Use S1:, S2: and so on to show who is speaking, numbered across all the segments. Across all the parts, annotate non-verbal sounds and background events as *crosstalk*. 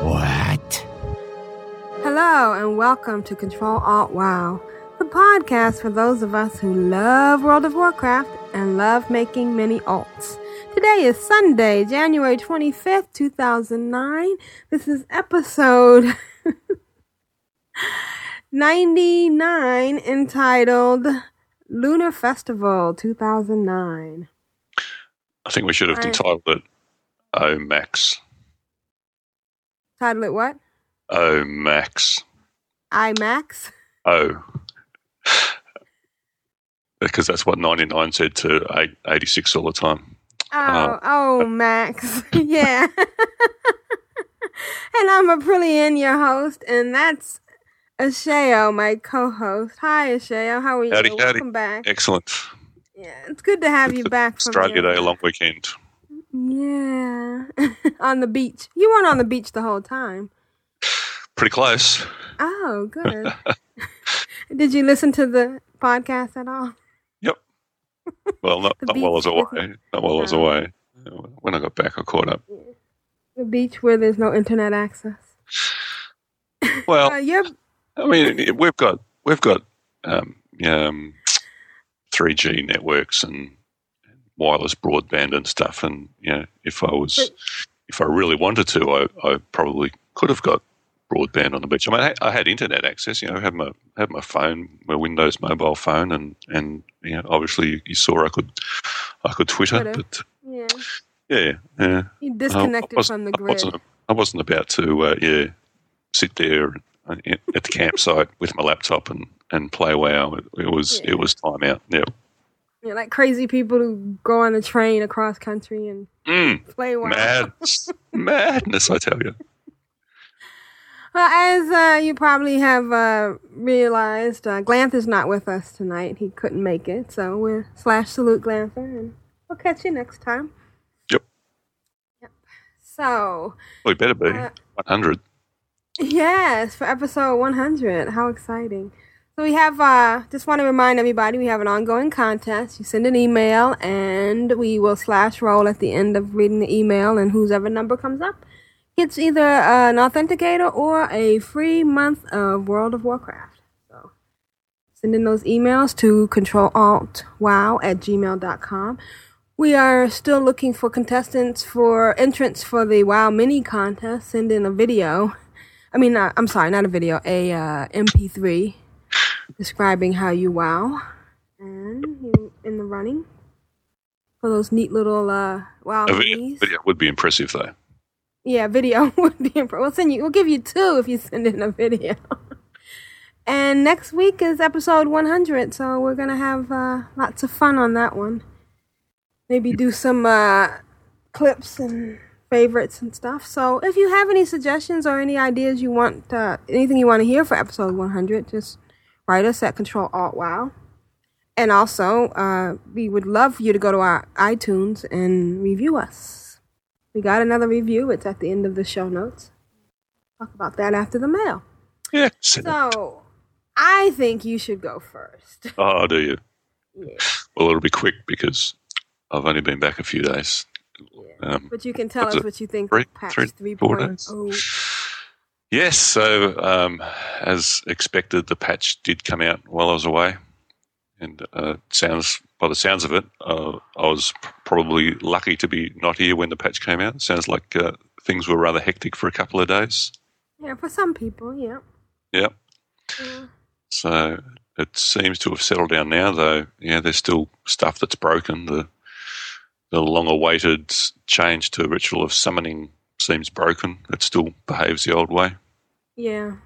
S1: What?
S2: Hello, and welcome to Control Alt WoW, the podcast for those of us who love World of Warcraft and love making many alts. Today is Sunday, January 25th, 2009. This is episode *laughs* 99 entitled Lunar Festival 2009.
S3: I think we should have
S2: Right.
S3: entitled it Oh Max.
S2: Title it what?
S3: Oh Max.
S2: I Max? *laughs*
S3: Oh. because that's what 99 said to 86 all the time.
S2: Oh, uh, oh, Max. *laughs* yeah. *laughs* and I'm Aprillian, your host, and that's Asheo, my co-host. Hi, Asheo. How are you?
S3: Howdy, howdy.
S2: Welcome back.
S3: Excellent.
S2: Yeah, it's good to have you back
S3: Australia Day, uh, long weekend.
S2: Yeah, *laughs* on the beach. You weren't on the beach the whole time.
S3: Pretty close.
S2: Oh, good. *laughs* Did you listen to the podcast at all?
S3: Yep. Well, not, *laughs* not while I was away. Not while I was
S2: Oh.
S3: away. When I got back, I caught up.
S2: The beach where there's no internet access.
S3: Well,
S2: Uh, you're
S3: I mean, we've got we've got um, um, 3G networks and wireless broadband and stuff. And you know, if I was if I really wanted to, I, I probably could have got broadband on the beach. I mean, I, I had internet access. You know, I had my had my phone, my Windows mobile phone, and and you know, obviously you, you saw I could I could Twitter,
S2: Twitter.
S3: but
S2: yeah.
S3: yeah, yeah.
S2: You
S3: I
S2: disconnected from the
S3: I
S2: grid.
S3: wasn't, I wasn't about to, uh, yeah, sit there uh, at the campsite with my laptop and, and play WoW. It, it was
S2: Yeah.
S3: it was time out. Yeah.
S2: You're like crazy people who go on a train across country and
S3: Mm,
S2: play WoW.
S3: madness, *laughs* madness! I tell you.
S2: Well, as uh, you probably have uh, realized, uh, Glanth is not with us tonight. He couldn't make it, so we're slash salute Glanther, and we'll catch you next time.
S3: Yep.
S2: Yep. So,
S3: We better be
S2: Uh,
S3: 100.
S2: yes, for episode 100. How exciting. So we have, uh, just want to remind everybody, we have an ongoing contest. You send an email, and we will slash roll at the end of reading the email, and whose ever number comes up gets either uh, an authenticator or a free month of World of Warcraft. So send in those emails to controlaltwow at gmail.com. We are still looking for contestants for entrance for the WoW mini contest. Send in a video. I mean, uh, I'm sorry, not a video, a uh, MP3 describing how you WoW. And you in the running for those neat little uh, WoW
S3: A video, video would be impressive, though.
S2: Yeah, video *laughs* would be. impressive. we'll send you. We'll give you two if you send in a video. *laughs* and next week is episode 100, so we're gonna have uh, lots of fun on that one. Maybe do some uh, clips and favorites and stuff. So if you have any suggestions or any ideas you want, uh, anything you want to hear for episode 100, just write us at Control Alt Wow. And also, uh, we would love for you to go to our iTunes and review us. We got another review. It's at the end of the show notes. Talk about that after the mail.
S3: Yeah.
S2: So, I think you should go first. *laughs*
S3: Oh, do you?
S2: Yeah.
S3: Well, it'll be quick because I've only been back a few days. Um,
S2: But you can tell us what you think
S3: Three-
S2: patch
S3: three- four
S2: 3.0.
S3: days? Yes, so um, as expected, the patch did come out while I was away, and uh, sounds by the sounds of it, uh, I was probably lucky to be not here when the patch came out. sounds like uh, things were rather hectic for a couple of days.
S2: Yeah, for some people, yeah.
S3: Yep.
S2: Yeah.
S3: So it seems to have settled down now, though. Yeah, there's still stuff that's broken. The the long-awaited change to ritual of summoning seems broken. It still behaves the old way.
S2: Yeah.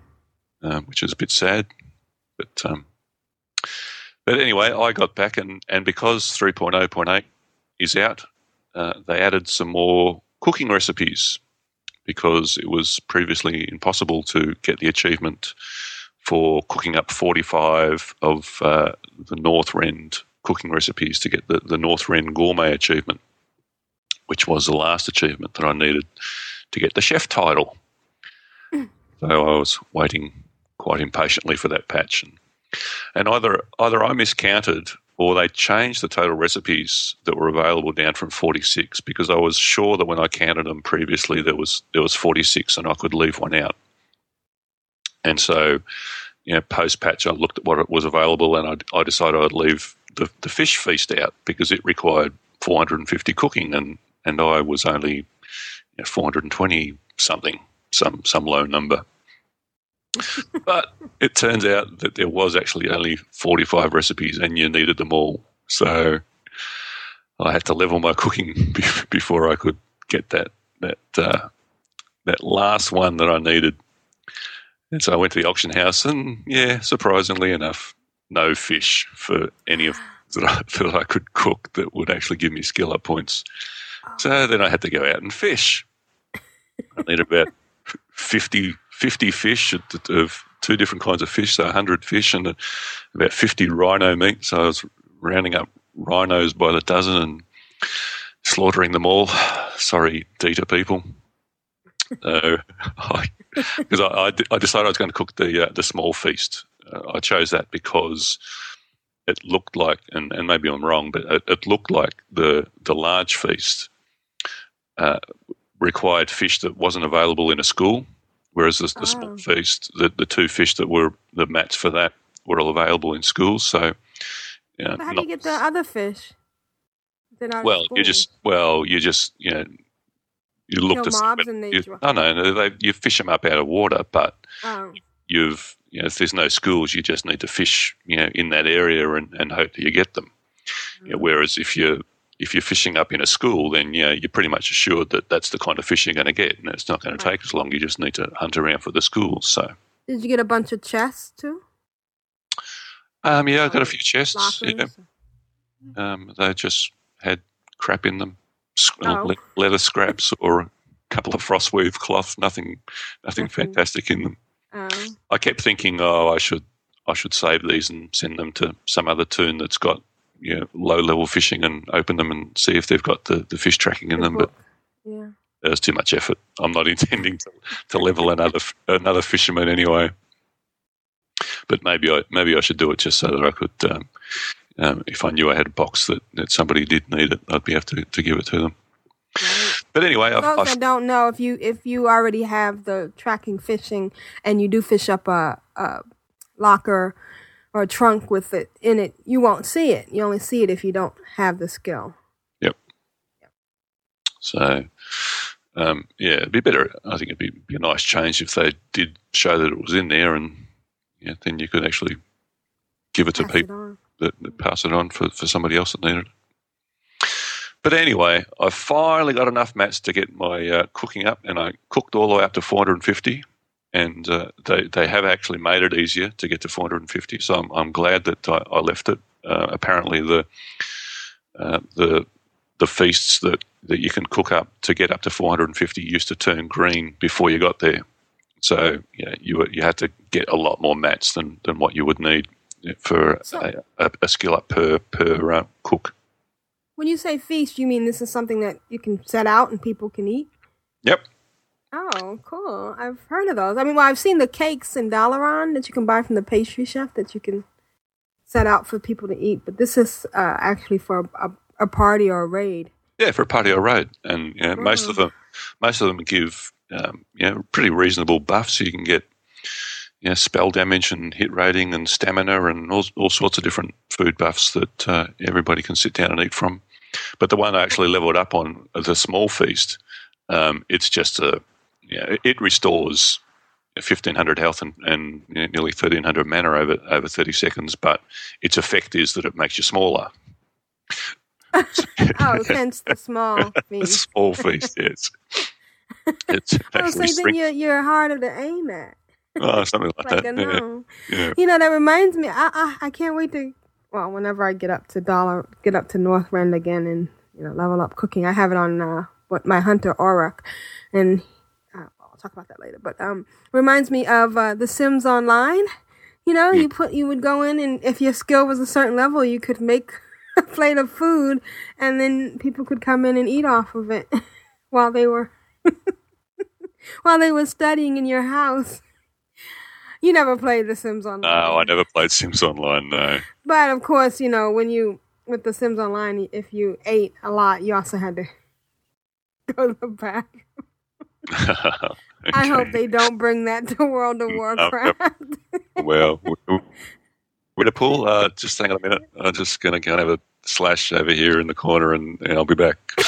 S3: um, which is a bit sad. But um, but anyway, I got back and, and because 3.0.8 is out, uh, they added some more cooking recipes because it was previously impossible to get the achievement for cooking up 45 of uh, the Northrend cooking recipes to get the, the Northrend Gourmet achievement, which was the last achievement that I needed to get the chef title. So I was waiting quite impatiently for that patch. And, and either, either I miscounted or they changed the total recipes that were available down from 46 because I was sure that when I counted them previously there was there was 46 and I could leave one out. And so, you know, post patch, I looked at what was available and I, I decided I'd leave the, the fish feast out because it required 450 cooking and, and I was only you know, 420 something, some some low number. *laughs* but it turns out that there was actually only 45 recipes and you needed them all. So I had to level my cooking *laughs* before I could get that that uh, that last one that I needed. And so I went to the auction house, and yeah, surprisingly enough, no fish for any of *gasps* that I, that I could cook that would actually give me skill up points. So then I had to go out and fish. I need about 50 50 fish of two different kinds of fish, so 100 fish and about 50 rhino meat. So I was rounding up rhinos by the dozen and slaughtering them all. *sighs* Sorry, Dita people. *laughs* Because *laughs* uh, I, I, I, decided I was going to cook the uh, the small feast. Uh, I chose that because it looked like, and, and maybe I'm wrong, but it, it looked like the the large feast uh, required fish that wasn't available in a school. Whereas the, the oh. small feast, the, the two fish that were the mats for that were all available in schools. So,
S2: yeah. how do you get the other fish?
S3: well, you just well, you just you know you look
S2: at mobs and they
S3: you, no, no, they, you fish them up out of water, but oh. you've you know if there's no schools, you just need to fish you know in that area and, and hope that you get them. Mm. You know, whereas if you if you're fishing up in a school, then yeah, you're pretty much assured that that's the kind of fish you're going to get, and it's not going to take as long. You just need to hunt around for the schools. So,
S2: did you get a bunch of chests too?
S3: Um, yeah, I got a few chests. Yeah. Um, they just had crap in them, oh. leather scraps or a couple of frostweave cloth. Nothing, nothing fantastic in them. Oh. I kept thinking, oh, I should, I should save these and send them to some other toon that's got you know, low level fishing and open them and see if they've got the, the fish tracking in them. But
S2: yeah.
S3: there's too much effort. I'm not *laughs* intending to, to level another another fisherman anyway. But maybe I maybe I should do it just so that I could, um, um, if I knew I had a box that, that somebody did need it, I'd be able to, to give it to them. Right. But anyway,
S2: For I, I don't know if you if you already have the tracking fishing and you do fish up a, a locker or a trunk with it in it, you won't see it. You only see it if you don't have the skill.
S3: Yep. yep. So, um, yeah, it'd be better. I think it'd be, be, a nice change if they did show that it was in there, and yeah, then you could actually give it to pass people it that, that, pass it on for, for somebody else that needed it. But anyway, I finally got enough mats to get my uh, cooking up, and I cooked all the way up to 450 and uh, they they have actually made it easier to get to 450. So I'm I'm glad that I, I left it. Uh, apparently the uh, the the feasts that, that you can cook up to get up to 450 used to turn green before you got there. So yeah, you you had to get a lot more mats than, than what you would need for so, a, a, a, skill up per per uh, cook.
S2: When you say feast, you mean this is something that you can set out and people can eat?
S3: Yep.
S2: Oh, cool. I've heard of those. I mean, well, I've seen the cakes in Dalaran that you can buy from the pastry chef that you can set out for people to eat, but this is uh, actually for a, a, party or a raid.
S3: Yeah, for a party or a raid, and you know, mm. most of them, most of them give um, you know pretty reasonable buffs. You can get you know, spell damage and hit rating and stamina and all, all sorts of different food buffs that uh, everybody can sit down and eat from. But the one I actually leveled up on, the small feast, um, it's just a yeah, it restores 1500 health and, and you know, nearly 1300 mana over over 30 seconds, but its effect is that it makes you smaller. *laughs*
S2: oh, *laughs* hence the small feast.
S3: small *laughs* feast, yes.
S2: It's oh, so then you're, you're harder to aim at.
S3: Oh, something like, like that. Yeah.
S2: yeah. You know, that reminds me. I, I I can't wait to. Well, whenever I get up to dollar, get up to Northrend again, and you know, level up cooking. I have it on uh, what my hunter Auruk, and talk about that later. But um, reminds me of uh, The Sims Online. You know, you put you would go in, and if your skill was a certain level, you could make *laughs* a plate of food, and then people could come in and eat off of it *laughs* while they were *laughs* while they were studying in your house. You never played The Sims Online.
S3: No, I never played Sims Online. No.
S2: But of course, you know, when you with the Sims Online, if you ate a lot, you also had to go to the back. *laughs* I hope they don't bring that to World of Warcraft. *laughs*
S3: well, Winterpool, uh, just hang on a minute. I'm just going to go and have a slash over here in the corner, and, and I'll be back. *laughs*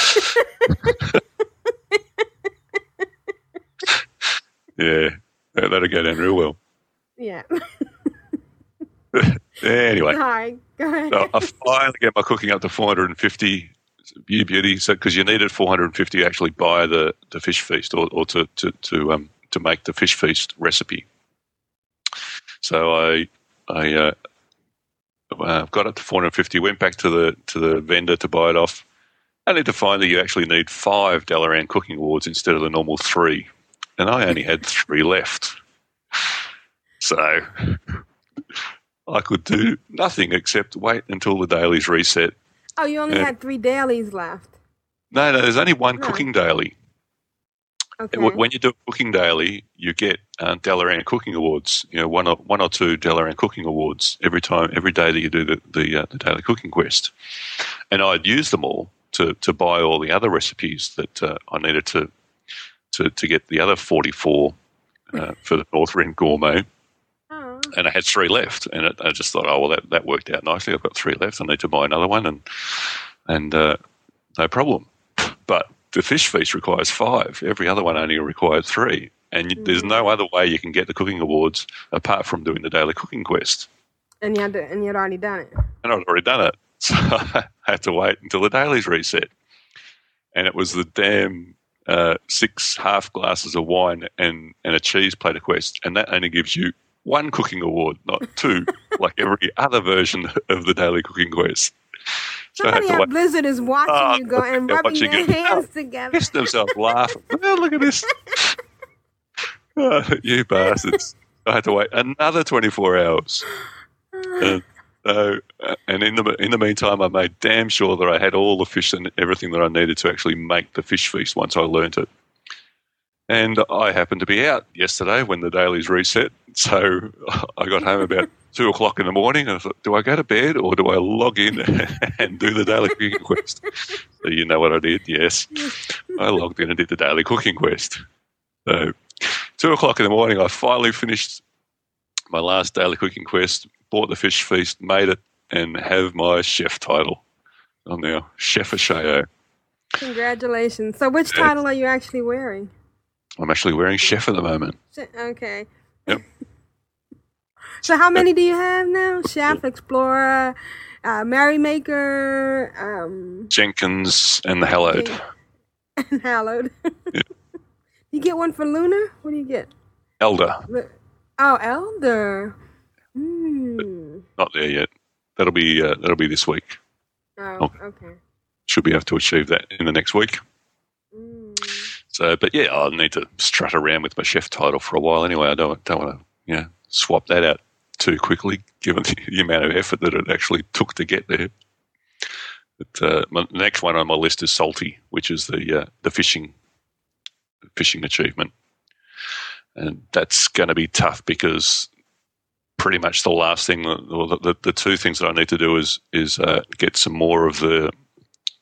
S3: yeah, that- that'll go down real well.
S2: yeah.
S3: Anyway,
S2: Sorry. Go ahead.
S3: so I finally get my cooking up to 450 you beauty. So because you needed 450 to actually buy the, the fish feast or, or to to to um to make the fish feast recipe. So I I uh, uh, got up to 450. Went back to the to the vendor to buy it off. Only to find that you actually need five Dalaran cooking awards instead of the normal three, and I only had three left. So I could do nothing except wait until the dailies reset.
S2: Oh, you only
S3: Yeah.
S2: had three dailies left.
S3: No, no, there's only one
S2: No.
S3: cooking daily.
S2: Okay.
S3: And When you do a cooking daily, you get uh, Dalaran cooking awards. You know, one or one or two Dalaran cooking awards every time, every day that you do the the, uh, the daily cooking quest. And I'd use them all to to buy all the other recipes that uh, I needed to to to get the other forty four uh, *laughs* for the Northrend Gourmet. And I had three left, and it, I just thought, oh well, that, that worked out nicely. I've got three left. I need to buy another one, and and uh, no problem. But the fish feast requires five. Every other one only required three, and you, there's no other way you can get the cooking awards apart from doing the daily cooking quest.
S2: And you had to, and you had already done it.
S3: And I'd already done it, *laughs* so I had to wait until the dailies reset. And it was the damn uh, six half glasses of wine and, and a cheese plate of quest, and that only gives you one cooking award, not two, *laughs* like every other version of the daily cooking Quiz. So
S2: Somebody at. Blizzard is watching
S3: Oh,
S2: you go and rubbing their
S3: it.
S2: hands together.
S3: Pissed themselves laughing. Oh, look at this. Oh, *laughs* you bastards. I had to wait another 24 hours. *sighs* And, so, uh, and in the in the meantime, I made damn sure that I had all the fish and everything that I needed to actually make the fish feast once I learnt it. And I happened to be out yesterday when the dailies reset, so *laughs* I got home about *laughs* two o'clock in the morning. And I thought, do I go to bed or do I log in *laughs* and do the daily cooking quest? So you know what I did? Yes, I logged in and did the daily cooking quest. So two o'clock in the morning, I finally finished my last daily cooking quest, bought the fish feast, made it, and have my chef title. I'm now Chef Asheo.
S2: Congratulations. So, which title are you actually wearing?
S3: I'm actually wearing chef at the moment.
S2: Okay.
S3: Yep. *laughs*
S2: so, how many do you have now? Chef, Explorer, uh, Merrymaker, um,
S3: Jenkins and the Hallowed. *laughs*
S2: and Hallowed. *laughs* you get one for Luna? What do you get?
S3: Elder,
S2: Oh, Elder. Hmm.
S3: not there yet. That'll be uh, that'll be this week.
S2: Oh, okay.
S3: Should be able to achieve that in the next week. So, but yeah, I'll need to strut around with my chef title for a while anyway. I don't don't want to you know swap that out too quickly, given *laughs* the, amount of effort that it actually took to get there. But uh, my the next one on my list is salty, which is the uh, the fishing fishing achievement, and that's going to be tough because pretty much the last thing, or the, the, the two things that I need to do is is uh, get some more of the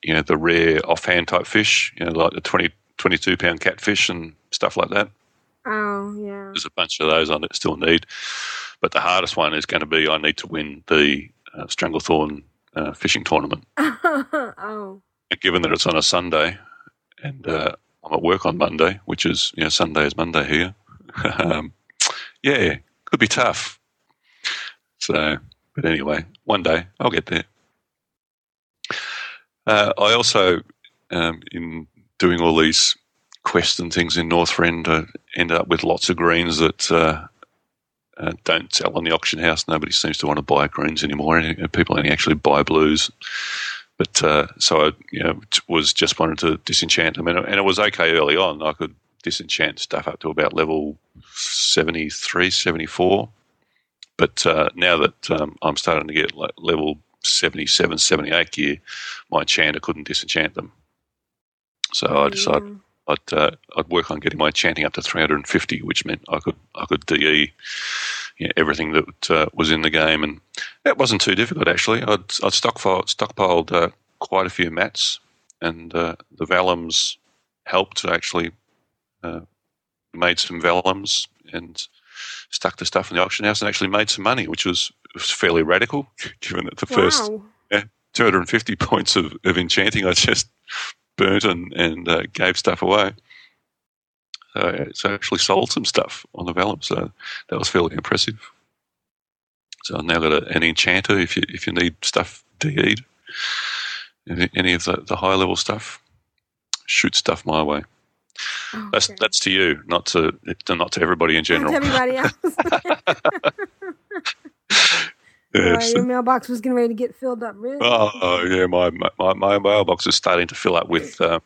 S3: you know the rare offhand type fish, you know like the 20, 22 pound catfish and stuff like that.
S2: Oh, yeah.
S3: There's a bunch of those I still need, but the hardest one is going to be I need to win the uh, Stranglethorn uh, fishing tournament. *laughs*
S2: oh.
S3: And given that it's on a Sunday, and uh, I'm at work on Monday, which is you know Sunday is Monday here. *laughs* um, yeah, could be tough. So, but anyway, one day I'll get there. Uh, I also, um, in doing all these quests and things in Northrend, uh, ended up with lots of greens that uh, uh, don't sell on the auction house. Nobody seems to want to buy greens anymore. and People only actually buy blues. But uh, so I, you know, was just wanted to disenchant them, and, and it was okay early on. I could disenchant stuff up to about level 73, 74. But uh, now that um, I'm starting to get like level 77, 78 gear, my enchanter couldn't disenchant them. So I decided I'd uh, I'd work on getting my enchanting up to 350, which meant I could I could de you know, everything that uh, was in the game, and that wasn't too difficult actually. I'd I'd stockpiled stockpiled uh, quite a few mats, and uh, the vellums helped to actually uh, made some vellums and stuck the stuff in the auction house and actually made some money, which was, was fairly radical *laughs* given that the first
S2: Wow.
S3: 250 points of, of enchanting I just burnt and, and uh, gave stuff away. So it's actually sold some stuff on the vellum, so that was fairly impressive. So I've now got a, an enchanter if you if you need stuff DE'd, any, any of the, the high level stuff, shoot stuff my way.
S2: Oh,
S3: That's
S2: okay.
S3: that's to you, not to not to everybody in general.
S2: To everybody *laughs* else. *laughs*
S3: Yes.
S2: Boy, your mailbox was getting ready to get filled up. Really?
S3: Oh yeah, my my, my mailbox is starting to fill up with uh,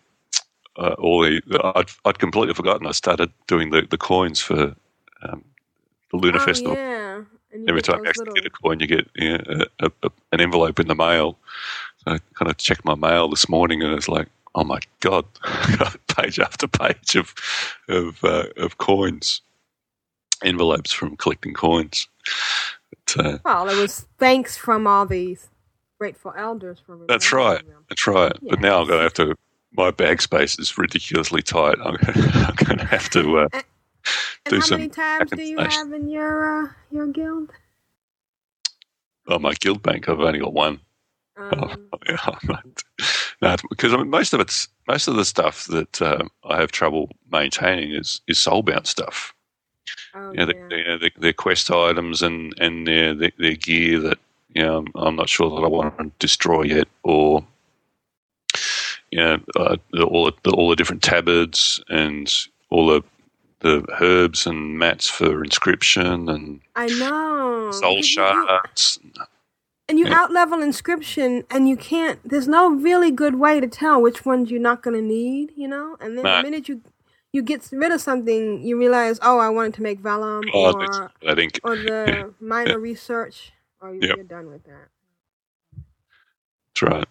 S3: uh, all the. I'd, I'd completely forgotten. I started doing the, the coins for um, the Lunar
S2: Oh,
S3: Festival.
S2: yeah. And
S3: Every time you actually
S2: little-
S3: get a coin, you get yeah, a, a, an envelope in the mail. So I kind of checked my mail this morning, and it's like, oh my god, *laughs* page after page of of uh, of coins, envelopes from collecting coins. Uh,
S2: Well, it was thanks from all these grateful elders for.
S3: That's right.
S2: them.
S3: That's right. But now I'm going to have to. My bag space is ridiculously tight. I'm, *laughs* I'm going to have to uh,
S2: And
S3: do
S2: how
S3: some
S2: many tabs do you have in your uh, your guild?
S3: on my guild bank. I've only got one.
S2: Um, *laughs*
S3: Yeah, not- no, because I mean, most of it's most of the stuff that um, I have trouble maintaining is is soulbound stuff.
S2: Oh,
S3: You know,
S2: yeah.
S3: the, you know, the, their quest items and and their their, their gear that you know I'm, I'm not sure that I want to destroy yet, or you know uh, the, all the, all the different tabards and all the the herbs and mats for inscription and
S2: I know.
S3: soul
S2: you-
S3: shards.
S2: And you
S3: Yeah.
S2: out level inscription, and you can't. There's no really good way to tell which ones you're not going to need, you know. And then the minute you you get rid of something, you realize, oh, I wanted to make vellum
S3: Oh,
S2: or
S3: I think
S2: or the *laughs* minor research. Or you-
S3: Yep.
S2: you're done with that.
S3: That's right.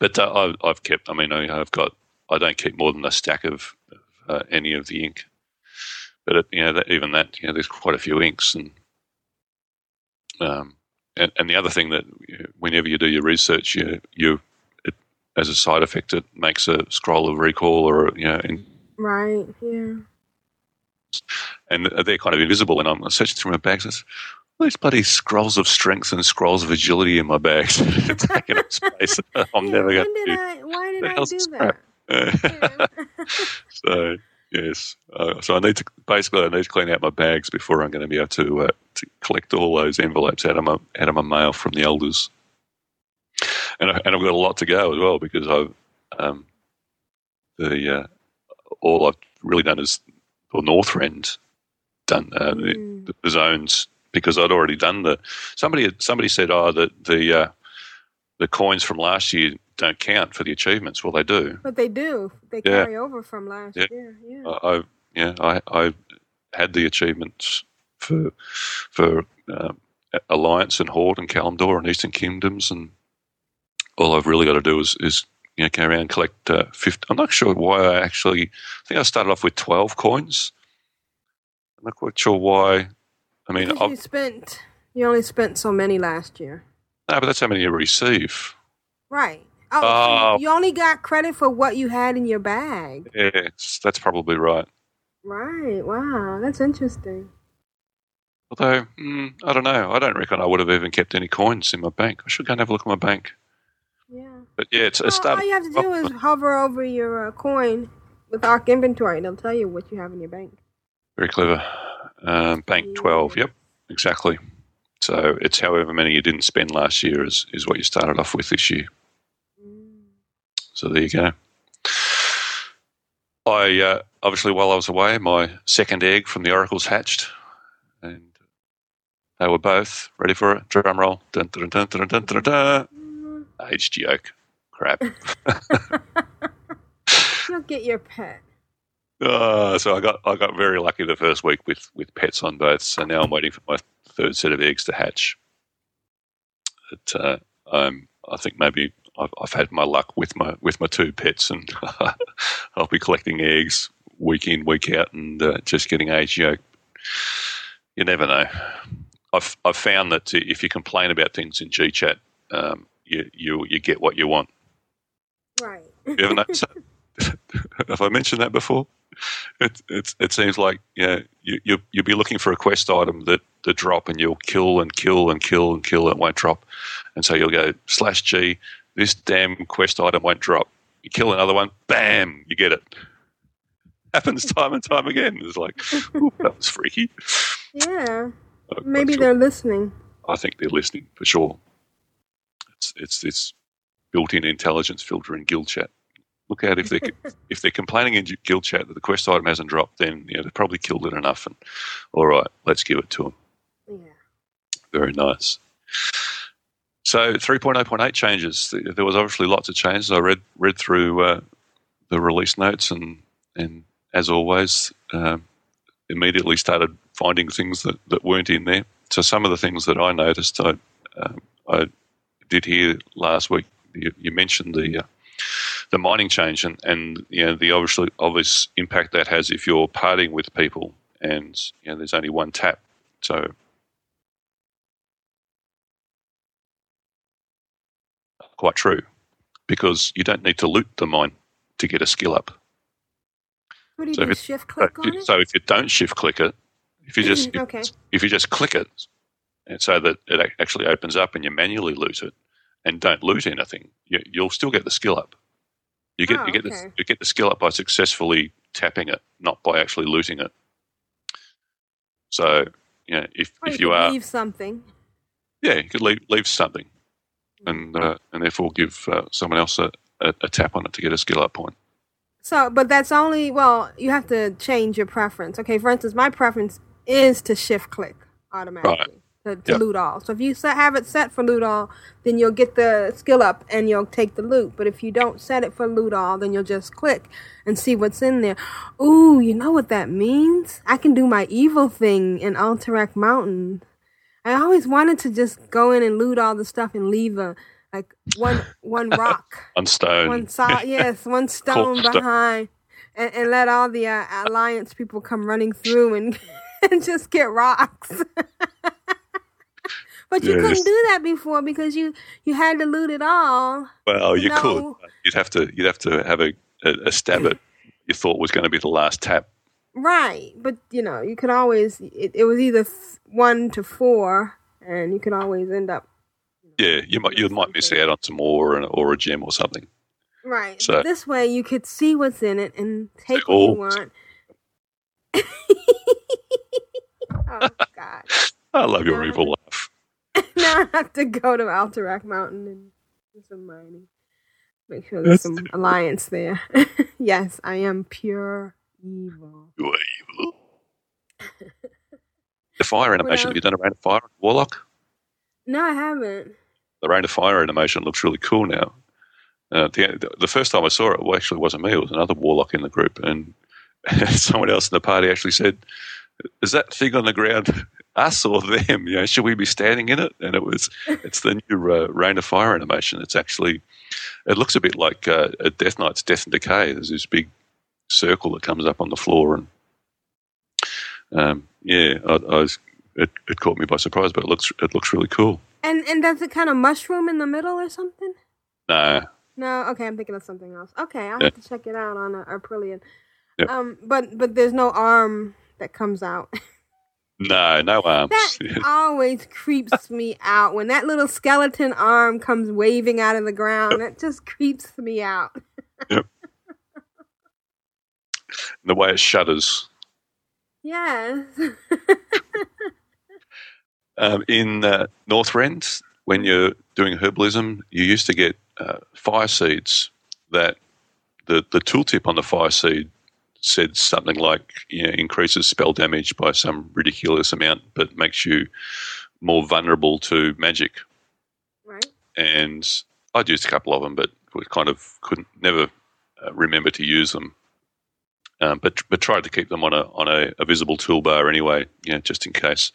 S3: But uh, I've, I've kept. I mean, I, I've got. I don't keep more than a stack of, of uh, any of the ink. But it, you know, that, even that, you know, there's quite a few inks, and um, and, and the other thing that you know, whenever you do your research, you you it, as a side effect, it makes a scroll of recall, or you know, and,
S2: Right. Yeah.
S3: and they're kind of invisible. And I'm searching through my bags. All these bloody scrolls of strength and scrolls of agility in my bags, it's *laughs* taking up space. *laughs* I'm
S2: Yeah,
S3: never going to.
S2: I? Why did I do that? *laughs*
S3: So yes, uh, so I need to basically I need to clean out my bags before I'm going to be able to uh, to collect all those envelopes out of my out of my mail from the elders, and I, and I've got a lot to go as well because I've um, the uh, all I've really done is or Northrend done uh,
S2: Mm.
S3: the, the zones because I'd already done the somebody somebody said oh that the uh, the coins from last year don't count for the achievements. Well, they do.
S2: But they do. They
S3: Yeah.
S2: carry over from last
S3: Yeah.
S2: year. Yeah.
S3: I, I yeah, I I had the achievements for for um, Alliance and Horde and Kalimdor and Eastern Kingdoms, and all I've really got to do is is you know go around and collect uh, 50. I'm not sure why I actually. I think I started off with twelve coins. I'm not quite sure why. I mean,
S2: you spent. You only spent so many last year.
S3: no, but that's how many you receive.
S2: Right. Oh, so
S3: Oh.
S2: you only got credit for what you had in your bag.
S3: Yes, that's probably right.
S2: Right. Wow. That's interesting.
S3: Although, mm, I don't know. I don't reckon I would have even kept any coins in my bank. I should go and have a look at my bank.
S2: Yeah.
S3: But yeah, it's,
S2: Well,
S3: it's
S2: all you have to do is hover over your uh, coin with ArkInventory, and it'll tell you what you have in your bank.
S3: Very clever. Um, bank 12, yep, exactly. So it's however many you didn't spend last year is, is what you started off with this year. So there you go. I uh, obviously, while I was away, my second egg from the oracles hatched, and they were both ready for it. Drum roll. Dun, dun, dun, dun, dun, dun, dun. Aged yolk. Crap. *laughs* *laughs*
S2: You'll get your pet.
S3: Uh, so I got I got very lucky the first week with, with pets on both. So now I'm waiting for my third set of eggs to hatch. But, uh, um, I think maybe I've, I've had my luck with my with my two pets, and *laughs* I'll be collecting eggs week in week out, and uh, just getting age yolk. You never know. I've I've found that if you complain about things in GChat, um, you you you get what you want.
S2: Right.
S3: You that? *laughs* Have I mentioned that before? It, it, it seems like yeah, you, you you'll be looking for a quest item that, that drop and you'll kill and kill and kill and kill and it won't drop, and so you'll go slash G. This damn quest item won't drop. You kill another one, bam, you get it. *laughs* Happens time and time again. It's like *laughs* that was freaky.
S2: Yeah.
S3: Uh,
S2: Maybe
S3: quite
S2: they're listening.
S3: I think they're listening for sure. It's it's this built-in intelligence filter in guild chat. Look out if they're *laughs* if they're complaining in guild chat that the quest item hasn't dropped, then you know they've probably killed it enough. And all right, let's give it to them.
S2: Yeah.
S3: Very nice. So 3.0.8 changes. There was obviously lots of changes. I read read through uh, the release notes and and as always, um, immediately started finding things that, that weren't in there. So some of the things that I noticed, I um, I did hear last week. You, you mentioned the uh, the mining change and, and you know the obviously obvious impact that has if you're partying with people and you know there's only one tap. So quite true because you don't need to loot the mine to get a skill up.
S2: What do you
S3: So
S2: do?
S3: if
S2: Shift click on it?
S3: So if you don't shift click it, if you just if, *clears throat*
S2: Okay.
S3: if you just click it, and so that it actually opens up and you manually loot it, and don't lose anything, you, you'll still get the skill up. You get
S2: Oh,
S3: you get the, you get the skill up by successfully tapping it, not by actually losing it. So you know, if
S2: Or
S3: if
S2: you
S3: you are
S2: leave something.
S3: yeah, you could leave leave something, and uh, and therefore give uh, someone else a, a, a tap on it to get a skill up point.
S2: So, but that's only well, you have to change your preference. Okay, for instance, my preference is to shift click automatically to, to
S3: Yep.
S2: loot all. So if you set, have it set for loot all, then you'll get the skill up and you'll take the loot. But if you don't set it for loot all, then you'll just click and see what's in there. Ooh, you know what that means? I can do my evil thing in Alterac Mountain. I always wanted to just go in and loot all the stuff and leave a like one one *laughs* rock
S3: one stone,
S2: one sol- *laughs* yes, one stone
S3: stone.
S2: behind, and, and let all the uh, alliance people come running through and, *laughs* and just get rocks. But you
S3: Yes.
S2: couldn't do that before because you you had to loot it all.
S3: Well, you
S2: No.
S3: could. You'd have to. You'd have to have a, a, a stab at you thought was going to be the last tap.
S2: Right, but you know you could always. It, it was either one to four, and you could always end up
S3: Yeah, you might you might miss out on some ore or, or a gem or something.
S2: right.
S3: So-
S2: this way you could see what's in it and take what you want. *laughs* oh God. *laughs*
S3: I love your
S2: Yeah.
S3: evil laugh. *laughs*
S2: now I have to go to Alterac Mountain and do some mining. Make sure there's some alliance there. *laughs* yes, I am pure evil.
S3: You are evil. *laughs* The fire animation. Have you done a rain of fire on Warlock?
S2: No, I haven't.
S3: The rain of fire animation looks really cool now. Uh, the, the first time I saw it, well, actually, it wasn't me. It was another Warlock in the group, and someone else in the party actually said, "Is that thing on the ground *laughs* us or them? You know, should we be standing in it?" And it was, *laughs* it's the new uh, rain of fire animation. It's actually, it looks a bit like uh, a Death Knight's Death and Decay. There's this big circle that comes up on the floor, and um, yeah, I, I was, it, it caught me by surprise, but it looks it looks really cool.
S2: And and does it kind of mushroom in the middle or something?
S3: No,
S2: No, okay, I'm thinking of something else. Okay, I'll
S3: Yeah.
S2: have to check it out on uh, Aprillian.
S3: Yep.
S2: Um, but but there's no arm that comes out. *laughs*
S3: no, no arms.
S2: That *laughs* always creeps me out when that little skeleton arm comes waving out of the ground. It just creeps me out. *laughs* Yep.
S3: the way it shudders.
S2: Yes.
S3: Um, in uh, Northrend, when you're doing herbalism, you used to get uh, fire seeds that the, the tooltip on the fire seed said something like you know, increases spell damage by some ridiculous amount, but makes you more vulnerable to magic.
S2: right.
S3: And I'd used a couple of them, but we kind of couldn't never uh, remember to use them. Um, but but tried to keep them on a on a, a visible toolbar anyway, you know, just in case.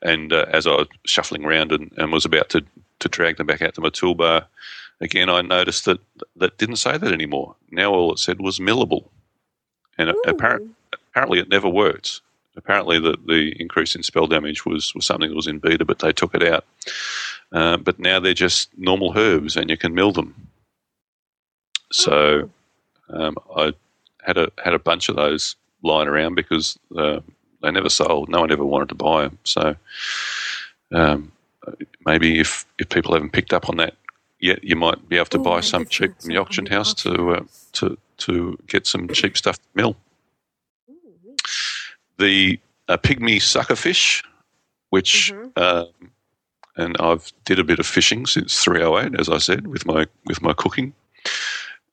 S3: And uh, as I was shuffling around and, and was about to, to drag them back out to my toolbar, again I noticed that that didn't say that anymore. Now all it said was millable, and apparently apparently it never worked. Apparently the, the increase in spell damage was, was something that was in beta, but they took it out. Uh, but now they're just normal herbs, and you can mill them. So um, I had a had a bunch of those lying around because uh, they never sold. No one ever wanted to buy them. So um, maybe if if people haven't picked up on that yet, you might be able to
S2: Ooh,
S3: buy some cheap from the auction house to uh, to to get some cheap stuff to mill. The uh, pygmy suckerfish, which
S2: Mhm.
S3: um, and I've did a bit of fishing since 308, as I said, with my with my cooking.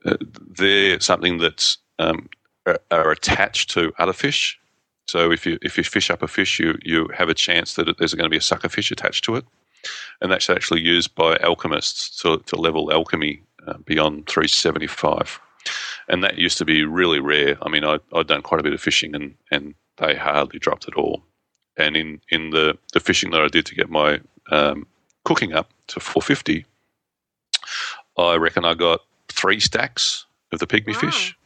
S3: Uh, they're something that's um, are, are attached to other fish. So if you if you fish up a fish, you you have a chance that there's going to be a suckerfish attached to it, and that's actually used by alchemists to to level alchemy uh, beyond 375. And that used to be really rare. I mean, I, I'd done quite a bit of fishing, and, and they hardly dropped at all. And in, in the, the fishing that I did to get my um, cooking up to 450, I reckon I got three stacks of the pygmy
S2: Wow.
S3: fish,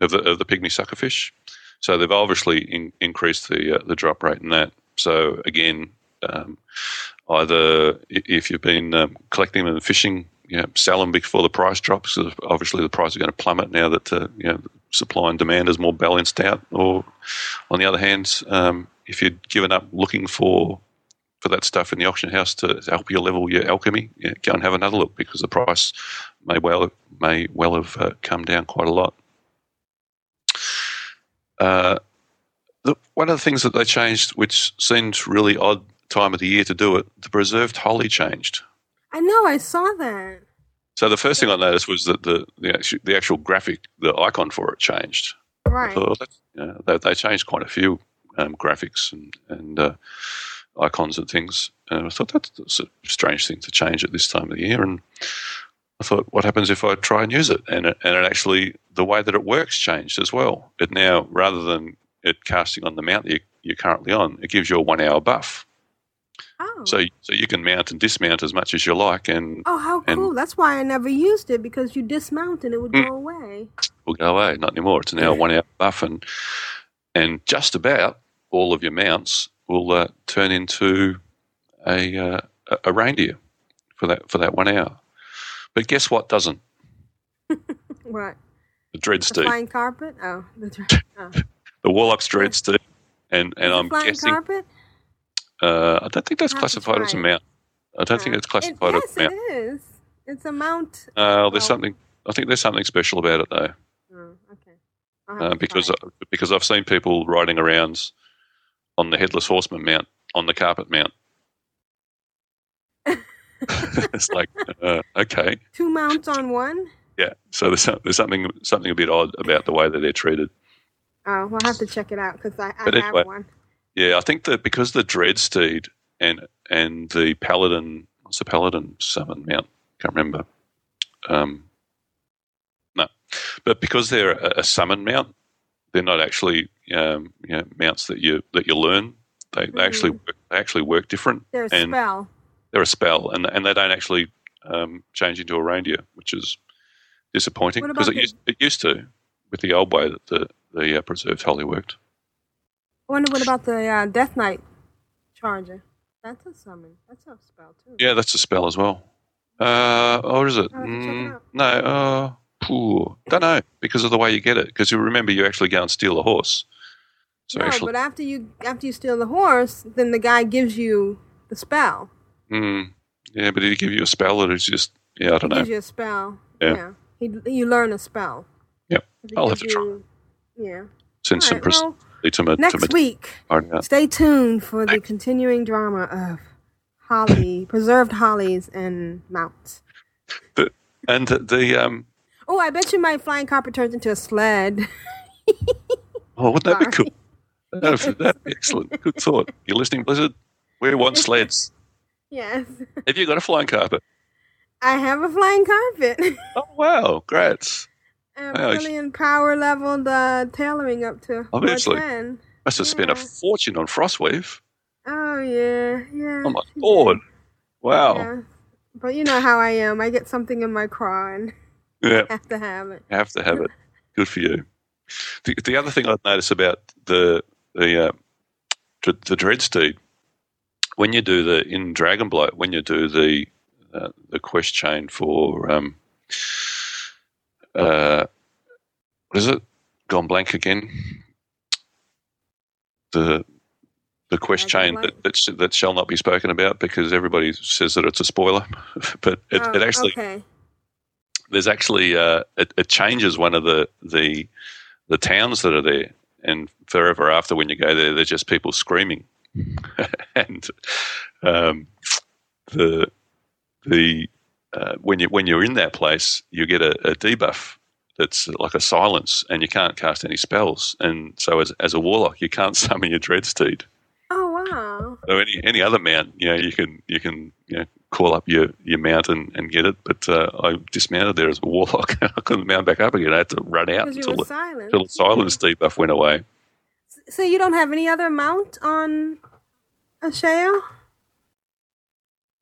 S3: of the, of the pygmy suckerfish. So they've obviously in, increased the uh, the drop rate in that. So again, um, either if you've been um, collecting them and fishing, you know, sell them before the price drops. obviously, the price is going to plummet now that uh, you know supply and demand is more balanced out. Or on the other hand, um, if you'd given up looking for for that stuff in the auction house to help you level your alchemy, yeah, go and have another look because the price may well may well have uh, come down quite a lot. Uh, the, one of the things that they changed, which seemed really odd time of the year to do it, the preserved holly changed.
S2: I know, I saw that.
S3: So the first thing I noticed was that the the actual, the actual graphic, the icon for it changed.
S2: Right.
S3: oh, you know, they, they changed quite a few um, graphics and, and uh, icons and things. And I thought that's, that's a strange thing to change at this time of the year. And I thought, what happens if I try and use it? And it, and it actually, the way that it works changed as well. It now, rather than it casting on the mount that you, you're currently on, it gives you a one hour buff.
S2: Oh.
S3: So so you can mount and dismount as much as you like, and
S2: oh, how
S3: and-
S2: cool. That's why I never used it because you dismount and it would
S3: Mm.
S2: go away.
S3: will go away. Not anymore. It's now one hour buff, and and just about all of your mounts will uh, turn into a, uh, a reindeer for that for that one hour. But guess what? Doesn't *laughs*
S2: What?
S3: the dread
S2: The
S3: steed,
S2: flying carpet? Oh, the dr- *laughs* oh.
S3: the warlock's dread steed, and and
S2: it
S3: I'm
S2: flying
S3: guessing.
S2: carpet?
S3: Uh, I don't think that's
S2: I'll have to
S3: classified as a mount. I don't think
S2: Uh,
S3: it's classified
S2: it,
S3: as a mount.
S2: it is. It's a mount.
S3: Uh, there's something. I think there's something special about it though.
S2: Oh, okay.
S3: Uh, because
S2: try
S3: because I've seen people riding around on the headless horseman mount on the carpet mount. *laughs* it's *laughs* like uh, okay,
S2: two mounts on one.
S3: yeah. So there's there's something something a bit odd about the way that they're treated.
S2: Oh, we'll have to check it out because I, I
S3: But
S2: have
S3: anyway.
S2: one.
S3: Yeah, I think that because the dread steed and and the paladin, what's the paladin summon mount? Can't remember. Um, no, but because they're a, a summon mount, they're not actually um, you know, mounts that you that you learn. They, they actually work, they actually work different.
S2: They're a
S3: and-
S2: spell.
S3: they're a spell, and and they don't actually um, change into a reindeer, which is disappointing because it
S2: the-
S3: used, it used to with the old way that the the uh, preserved holly worked.
S2: I wonder what about the uh, Death Knight charger? That's a summon. That's a spell too.
S3: Yeah, that's a spell as well. Uh, or is it?
S2: I'll have to check it
S3: Mm, no, uh, don't know because of the way you get it. Because you remember, you actually go and steal a horse. So
S2: no,
S3: actually,
S2: but after you after you steal the horse, then the guy gives you the spell.
S3: mm, yeah, but did he give you a spell or is just yeah? I don't
S2: He
S3: know.
S2: gives you a spell.
S3: Yeah.
S2: He you learn a spell.
S3: Yep. I'll have to try.
S2: you- Yeah.
S3: Some
S2: All right, well,
S3: pres- my to
S2: next
S3: my
S2: week, stay tuned for the continuing drama of holly, *laughs* preserved hollies and mounts.
S3: The, and the, the um.
S2: Oh, I bet you my flying carpet turns into a sled. *laughs*
S3: Oh, wouldn't that be cool? That'd, that'd be excellent. Good thought. You're listening, Blizzard. We want *laughs* sleds.
S2: yes.
S3: Have you got a flying carpet?
S2: I have a flying carpet.
S3: Oh wow, great. Yeah, I-
S2: brilliant power leveled uh, tailoring up to
S3: Obviously.
S2: 410.
S3: Must have spent a fortune on Frostweave.
S2: Oh yeah, yeah.
S3: Oh my lord! Wow.
S2: Yeah. But you know how I am. I get something in my craw and *laughs*
S3: Yeah,
S2: have to have it.
S3: have to have it. Good for you. The, the other thing I've noticed about the the uh, the Dreadsteed, when you do the in Dragonblight, when you do the uh, the quest chain for um, uh, what is it? Gone blank again. The the quest chain that, that sh- that shall not be spoken about because everybody says that it's a spoiler, *laughs* but it,
S2: oh,
S3: it actually
S2: okay.
S3: there's actually uh, it, it changes one of the the the towns that are there, and forever after when you go there, there's just people screaming, *laughs* and um, the the uh, when you when you're in that place, you get a, a debuff that's like a silence, and you can't cast any spells, and so as as a warlock, you can't *laughs* summon your dreadsteed.
S2: Oh wow.
S3: So any any other mount, you know, you can you can you know call up your your mount and, and get it. But uh, I dismounted there as a warlock. *laughs* I couldn't mount back up again. I had to run out until the, until the silence *laughs* debuff went away.
S2: So you don't have any other mount on Asheo?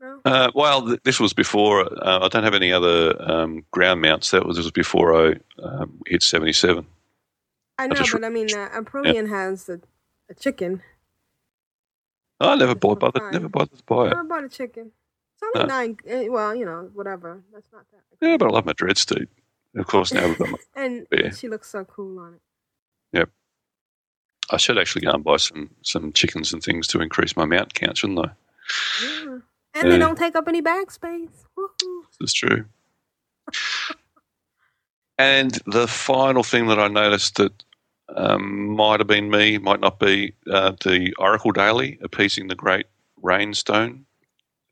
S2: No.
S3: Uh, well, th- this was before. Uh, I don't have any other um, ground mounts. That was this was before I um, hit seventy seven.
S2: I know,
S3: just-
S2: but I mean, uh, Aprillian has a, a chicken.
S3: I never
S2: That's
S3: bought. Never bothered to buy it.
S2: I bought a chicken. It's only
S3: No.
S2: nine. eh, Well, you know, whatever. That's not that.
S3: Yeah, but I love my dreadsteed. Of course, now we've got my, *laughs*
S2: And
S3: Yeah.
S2: she looks so cool on it. Yep.
S3: I should actually go and buy some some chickens and things to increase my mount count, shouldn't I?
S2: Yeah. And they don't take up any bag space. Woohoo.
S3: It's true. and the final thing that I noticed that um, might have been me, might not be, uh, the Oracle Daily, appeasing the Great Rainstone.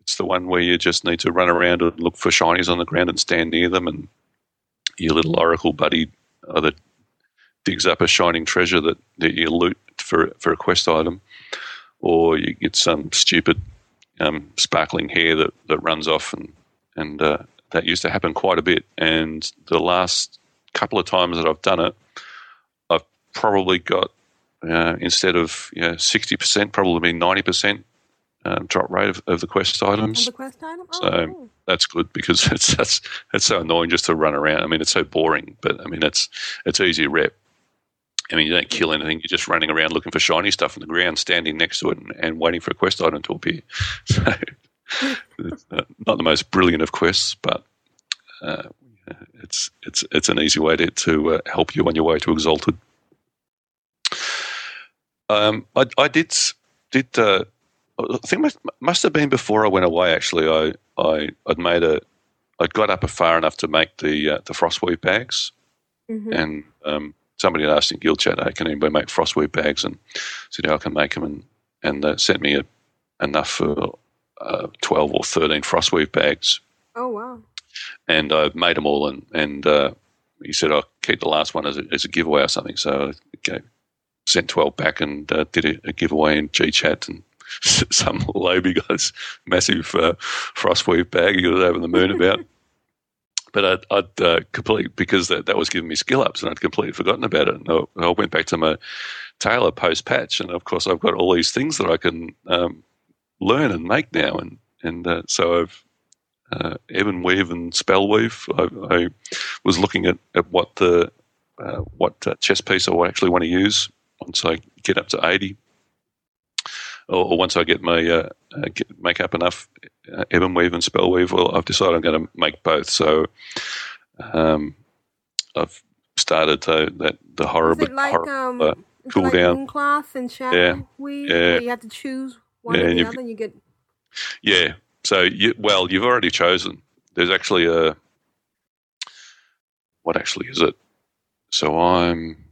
S3: It's the one where you just need to run around and look for shinies on the ground and stand near them, and your little Oracle buddy either digs up a shining treasure that, that you loot for for a quest item, or you get some stupid um, sparkling hare that, that runs off and and uh, that used to happen quite a bit. And the last couple of times that I've done it, I've probably got uh, instead of you know sixty percent, probably been ninety percent um, drop rate of, of the quest items.
S2: the quest item? Oh,
S3: So-
S2: cool.
S3: That's good because *laughs* it's that's it's so annoying just to run around. I mean, it's so boring, but I mean, it's it's easy rep. I mean, you don't kill anything. You're just running around looking for shiny stuff on the ground, standing next to it, and, and waiting for a quest item to appear. *laughs* So, not the most brilliant of quests, but uh, it's it's it's an easy way to to uh, help you on your way to Exalted. Um, I, I did did uh, I think must, must have been before I went away. Actually, I I I'd made a I'd got up far enough to make the uh, the frostweave bags,
S2: Mhm.
S3: and um, somebody had asked in guild chat, hey, "Can anybody make frostweave bags?" And I said, "Yeah, I can make them," and and uh, sent me a, enough for uh, twelve or thirteen frostweave bags,
S2: Oh, wow.
S3: and I made them all. And and uh, he said, "I'll keep the last one as a, as a giveaway or something." So I gave, sent twelve back and uh, did a, a giveaway in G chat and. *laughs* Some lobby guy's massive uh, frostweave bag he was over the moon about. But I'd, I'd uh, completely because that, that was giving me skill ups, and I'd completely forgotten about it. And I, I went back to my tailor post patch, and of course I've got all these things that I can um, learn and make now, and and uh, so I've uh, ebon weave and spell weave. I, I was looking at, at what the uh, what uh, chess piece I actually want to use once I get up to eighty, or, or once I get my uh, uh, get, make up enough uh, ebon weave and spell weave. Well, I've decided I'm going to make both. So um, I've started uh, that the
S2: Is
S3: horrible,
S2: like,
S3: horrible
S2: um,
S3: uh, cool
S2: like
S3: down.
S2: and shadow
S3: Yeah.
S2: weave?
S3: Yeah.
S2: You have to choose one
S3: Yeah,
S2: or the other and you get
S3: Yeah. So you well, you've already chosen. There's actually a what actually is it? So I'm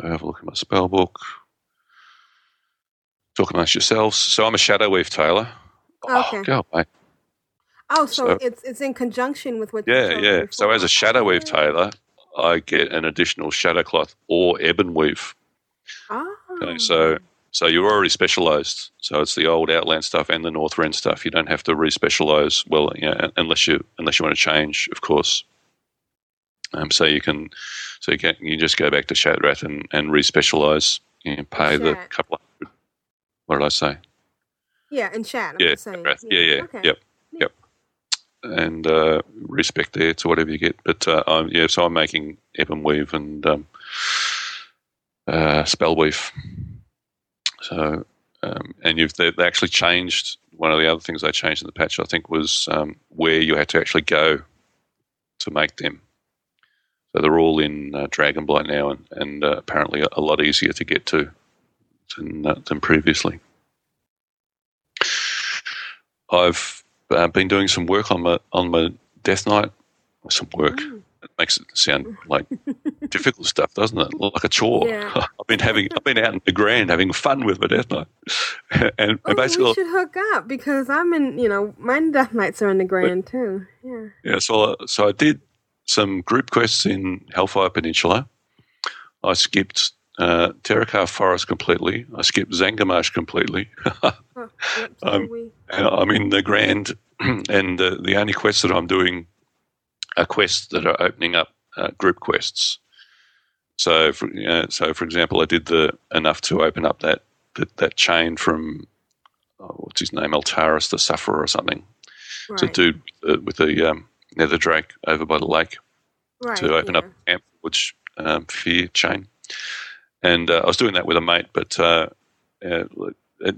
S3: I have a look at my spell book. Talk amongst yourselves. So I'm a shadow weave tailor.
S2: Okay.
S3: Oh, go away.
S2: Oh, so,
S3: So-
S2: it's it's in conjunction with what
S3: Yeah, yeah. So as a shadow weave tailor, I get an additional shadow cloth or ebon weave.
S2: Ah.
S3: Okay, so so you're already specialised. So it's the old Outland stuff and the Northrend stuff. You don't have to re-specialise. Well, you know, unless you unless you want to change, of course. Um, so you can, so you can you just go back to Shattrath and and respecialize. You know, pay the couple. What did I say?
S2: Yeah, and chat. I'm
S3: Yeah,
S2: saying.
S3: Shattrath. yeah, yeah,
S2: Okay.
S3: yep, yep. And uh, respect there to whatever you get. But uh, I'm, yeah, so I'm making Ebon Weave and um, uh, Spell Weave. So, um, and you've they, they actually changed. One of the other things they changed in the patch, I think, was um, where you had to actually go to make them. So they're all in uh, Dragonblight now, and, and uh, apparently a lot easier to get to than uh, than previously. I've uh, been doing some work on my on my Death Knight. Some work.
S2: Mm.
S3: It makes it sound like *laughs* difficult stuff, doesn't it? Like a chore.
S2: Yeah. *laughs*
S3: I've been having I've been out in Nagrand having fun with my Death Knight, *laughs* and
S2: Oh,
S3: basically
S2: we should hook up because I'm in. You know, my death knights are in Nagrand too. Yeah.
S3: Yeah, so so I did some group quests in Hellfire Peninsula. I skipped uh, Forest completely. I skipped Zangarmarsh completely.
S2: Oh, yep, so *laughs*
S3: Um, I'm in Nagrand, *clears throat* and uh, the only quests that I'm doing are quests that are opening up uh, group quests. So, for, uh, so for example, I did the enough to open up that that, that chain from oh, what's his name, Altruis the Sufferer or something.
S2: Right.
S3: A dude uh, with the um, Nether Drake over by the lake.
S2: right,
S3: to open
S2: yeah.
S3: up Camp which um, fear chain. And uh, I was doing that with a mate, but uh, uh,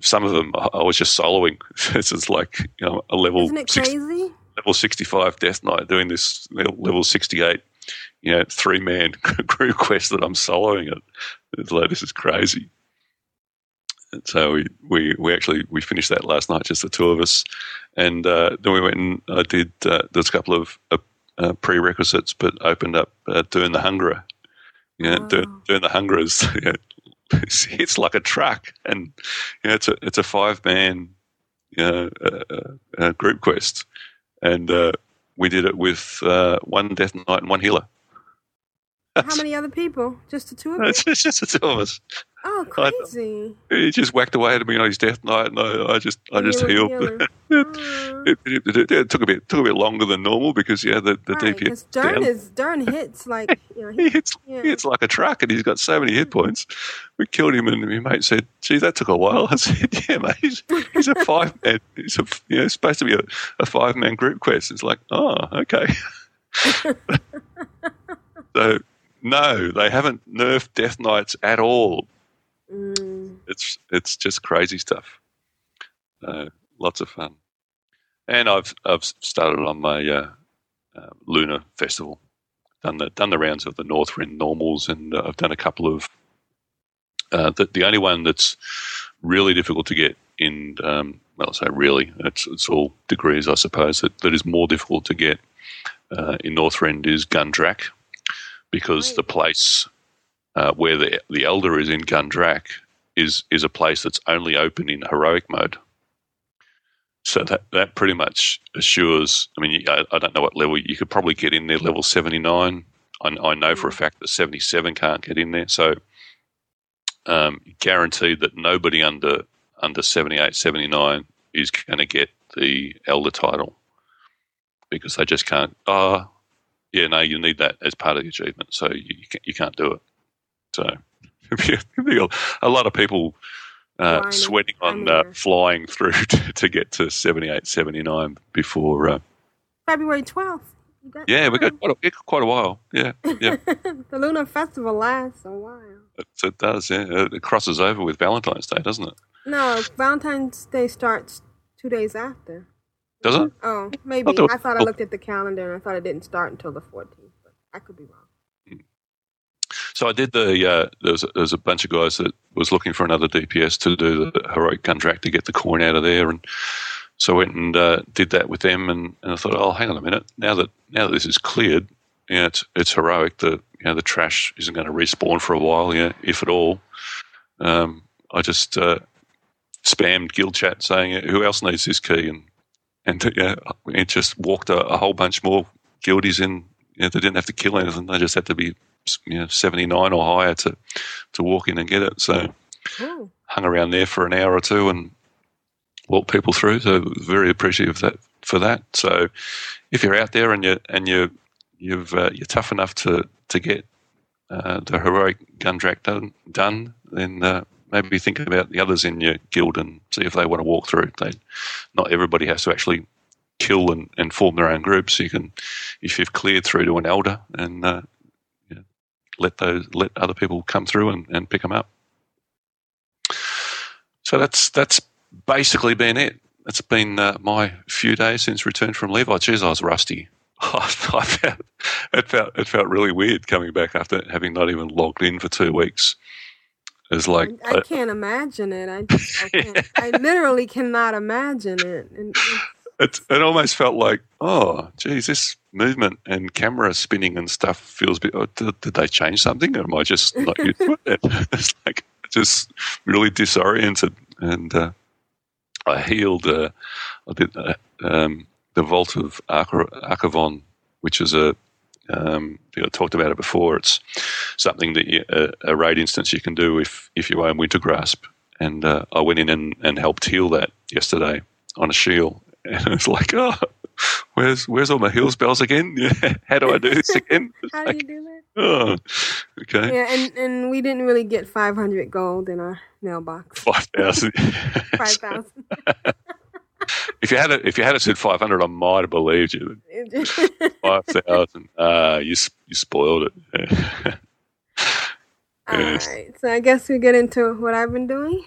S3: some of them I was just soloing. *laughs* this is like you know a level
S2: Isn't it
S3: six,
S2: crazy?
S3: level sixty five Death Knight doing this level sixty eight, you know, three man group *laughs* quest that I'm soloing it. It's like this is crazy. And so we, we, we actually we finished that last night, just the two of us, and uh, then we went and I did uh, there's a couple of uh, uh, prerequisites, but opened up uh, doing the Hungerer. You know, doing,
S2: Wow.
S3: doing the know, *laughs* it's, it's like a truck, and you know, it's a it's a five man you know, uh, uh, uh, group quest, and uh, we did it with uh, one Death Knight and one healer.
S2: How many other people? Just the two of
S3: us?
S2: It's
S3: just, the two of us.
S2: Oh,
S3: I-
S2: crazy!
S3: He just whacked away at me on his Death Knight, and I, I just I just healed. *laughs* it,
S2: Oh.
S3: it, it, it- it took a bit took a bit longer than normal because yeah the the
S2: Right,
S3: DPS
S2: Durn
S3: down.
S2: is Durn hits like *laughs* you know
S3: he
S2: he,
S3: hits
S2: yeah.
S3: he hits like a truck, and he's got so many hit points. We killed him, and my mate said, "Gee, that took a while." *laughs* I said, "Yeah, mate, he's, he's a five man. He's a you know it's supposed to be a, a five man group quest." It's like, oh, okay. so no, they haven't nerfed Death Knights at all.
S2: Mm.
S3: It's it's just crazy stuff. Uh, lots of fun, and I've I've started on my uh, uh, Lunar Festival. Done the done the rounds of the Northrend normals, and uh, I've done a couple of. Uh, the the only one that's really difficult to get in, um, well, say really, it's it's all degrees, I suppose. That, that is more difficult to get uh, in Northrend is Gundrak, because
S2: Right.
S3: the place uh, where the the Elder is in Gundrak is is a place that's only open in heroic mode. So that that pretty much assures. I mean, I, I don't know what level you could probably get in there. Level seventy nine. I, I know for a fact that seventy seven can't get in there. So um, guaranteed that nobody under under 78, 79 is going to get the elder title because they just can't. Oh, yeah, no, you need that as part of the achievement, so you you can't, you can't do it. So *laughs* a lot of people uh, sweating on uh, flying through *laughs* to, to get to 78, 79 before. Uh,
S2: February twelfth.
S3: yeah, we got quite a, quite a while. Yeah, yeah, *laughs*
S2: the Lunar Festival lasts a while.
S3: it, it does. Yeah, it crosses over with Valentine's Day, doesn't it?
S2: No, Valentine's Day starts two days after.
S3: Does it?
S2: Oh, maybe. I thought I looked at the calendar and I thought it didn't start until the 14th, but I could be wrong.
S3: So I did the. Uh, there was there a bunch of guys that was looking for another DPS to do the heroic contract to get the coin out of there, and so I went and uh, did that with them. And, and I thought, oh, hang on a minute. Now that now that this is cleared, you know, it's it's heroic. The you know the trash isn't going to respawn for a while, you know, if at all. Um, I just uh, spammed guild chat saying, "Who else needs this key?" and and yeah, it just walked a, a whole bunch more guildies in. You know, they didn't have to kill anything; they just had to be you know seventy nine or higher to to walk in and get it. So
S2: Oh,
S3: hung around there for an hour or two and walked people through. So very appreciative of that for that. So if you're out there and you and you you've uh, you're tough enough to to get uh, the heroic Gundrak done, done then uh, maybe think about the others in your guild and see if they want to walk through. They, not everybody has to actually kill and, and form their own groups. You can, if you've cleared through to an elder, and uh, let those let other people come through and, and pick them up. So that's that's basically been it. It's been uh, my few days since return from leave. Oh, geez, I was rusty. *laughs* I felt, it felt it felt really weird coming back after having not even logged in for two weeks. It's like
S2: I, I can't imagine it. I, I, can't, *laughs* I literally cannot imagine it. And,
S3: it, it almost felt like, oh, geez, this movement and camera spinning and stuff feels bit. Oh, did, did, they change something? Or am I just not used to *laughs* it? *laughs* It's like just really disoriented. And uh, I healed. Uh, I did uh, um, the Vault of Archavon, which is a um, you talked about it before. It's something that you, a, a raid instance you can do if if you own Wintergrasp. And uh, I went in and, and helped heal that yesterday on a shield, *laughs* and it's like, oh, where's where's all my heal spells again? *laughs* How do I do this again? *laughs*
S2: How
S3: like,
S2: do you do that?
S3: Oh, okay.
S2: Yeah, and, and we didn't really get 500 gold in our mailbox. 5,000. 5,000
S3: if you had it, if you had it said five hundred, I might have believed you. *laughs* five thousand. Uh, you you spoiled it. *laughs*
S2: All right, so I guess we get into what I've been doing.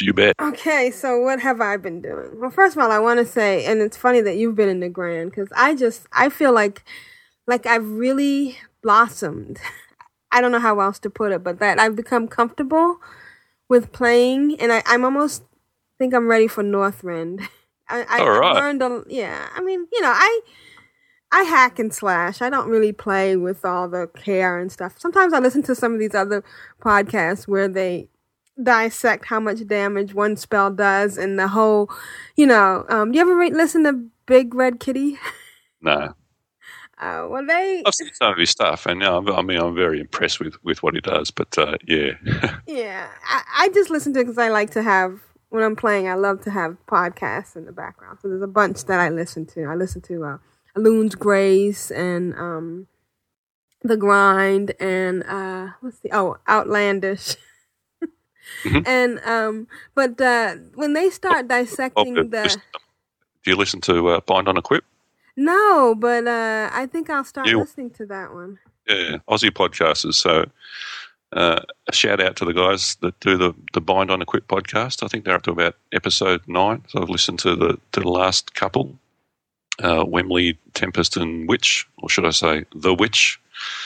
S3: You bet.
S2: Okay, so what have I been doing? Well, first of all, I want to say, and it's funny that you've been in Nagrand because I just I feel like like I've really blossomed. I don't know how else to put it, but that I've become comfortable with playing, and I, I'm almost think I'm ready for Northrend. *laughs* I, I
S3: right.
S2: learned a yeah. I mean, you know, I I hack and slash. I don't really play with all the care and stuff. Sometimes I listen to some of these other podcasts where they dissect how much damage one spell does and the whole, you know. Um, do you ever re- listen to Big Red Kitty? *laughs*
S3: No.
S2: Uh, well, they.
S3: I've seen some of his stuff, and uh, I mean, I'm very impressed with, with what he does. But uh, yeah, *laughs*
S2: yeah, I, I just listen to it because I like to have when I'm playing, I love to have podcasts in the background. So there's a bunch that I listen to. I listen to uh, Alun's Grace and um, The Grind and uh, what's the oh Outlandish. mm-hmm. *laughs* And um, but uh, when they start dissecting oh, the,
S3: do you listen to uh, Bind on Equip?
S2: No, but uh, I think I'll start you, listening to that one.
S3: Yeah, Aussie podcasters. So uh, a shout out to the guys that do the, the Bind on Equip podcast. I think they're up to about episode nine. So I've listened to the to the last couple, uh, Wembley, Tempest, and Witch, or should I say the Witch.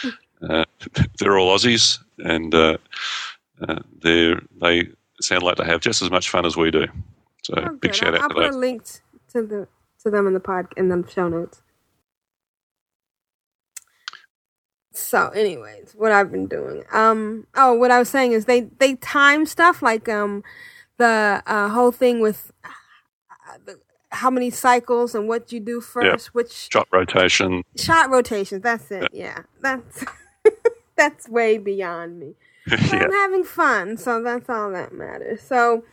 S3: *laughs* Uh, *laughs* they're all Aussies, and uh, uh, they they sound like they have just as much fun as we do. So
S2: oh,
S3: big shout out
S2: I'll
S3: to
S2: put
S3: those.
S2: a link to the to them in the pod in the show notes. So, anyways, what I've been doing. Um. Oh, what I was saying is they they time stuff like um the uh, whole thing with uh, the, how many cycles and what you do first, which
S3: shot rotation.
S2: Shot rotations. That's it. Yep. Yeah, that's *laughs* that's way beyond me. *laughs* yeah. I'm having fun, so that's all that matters. So.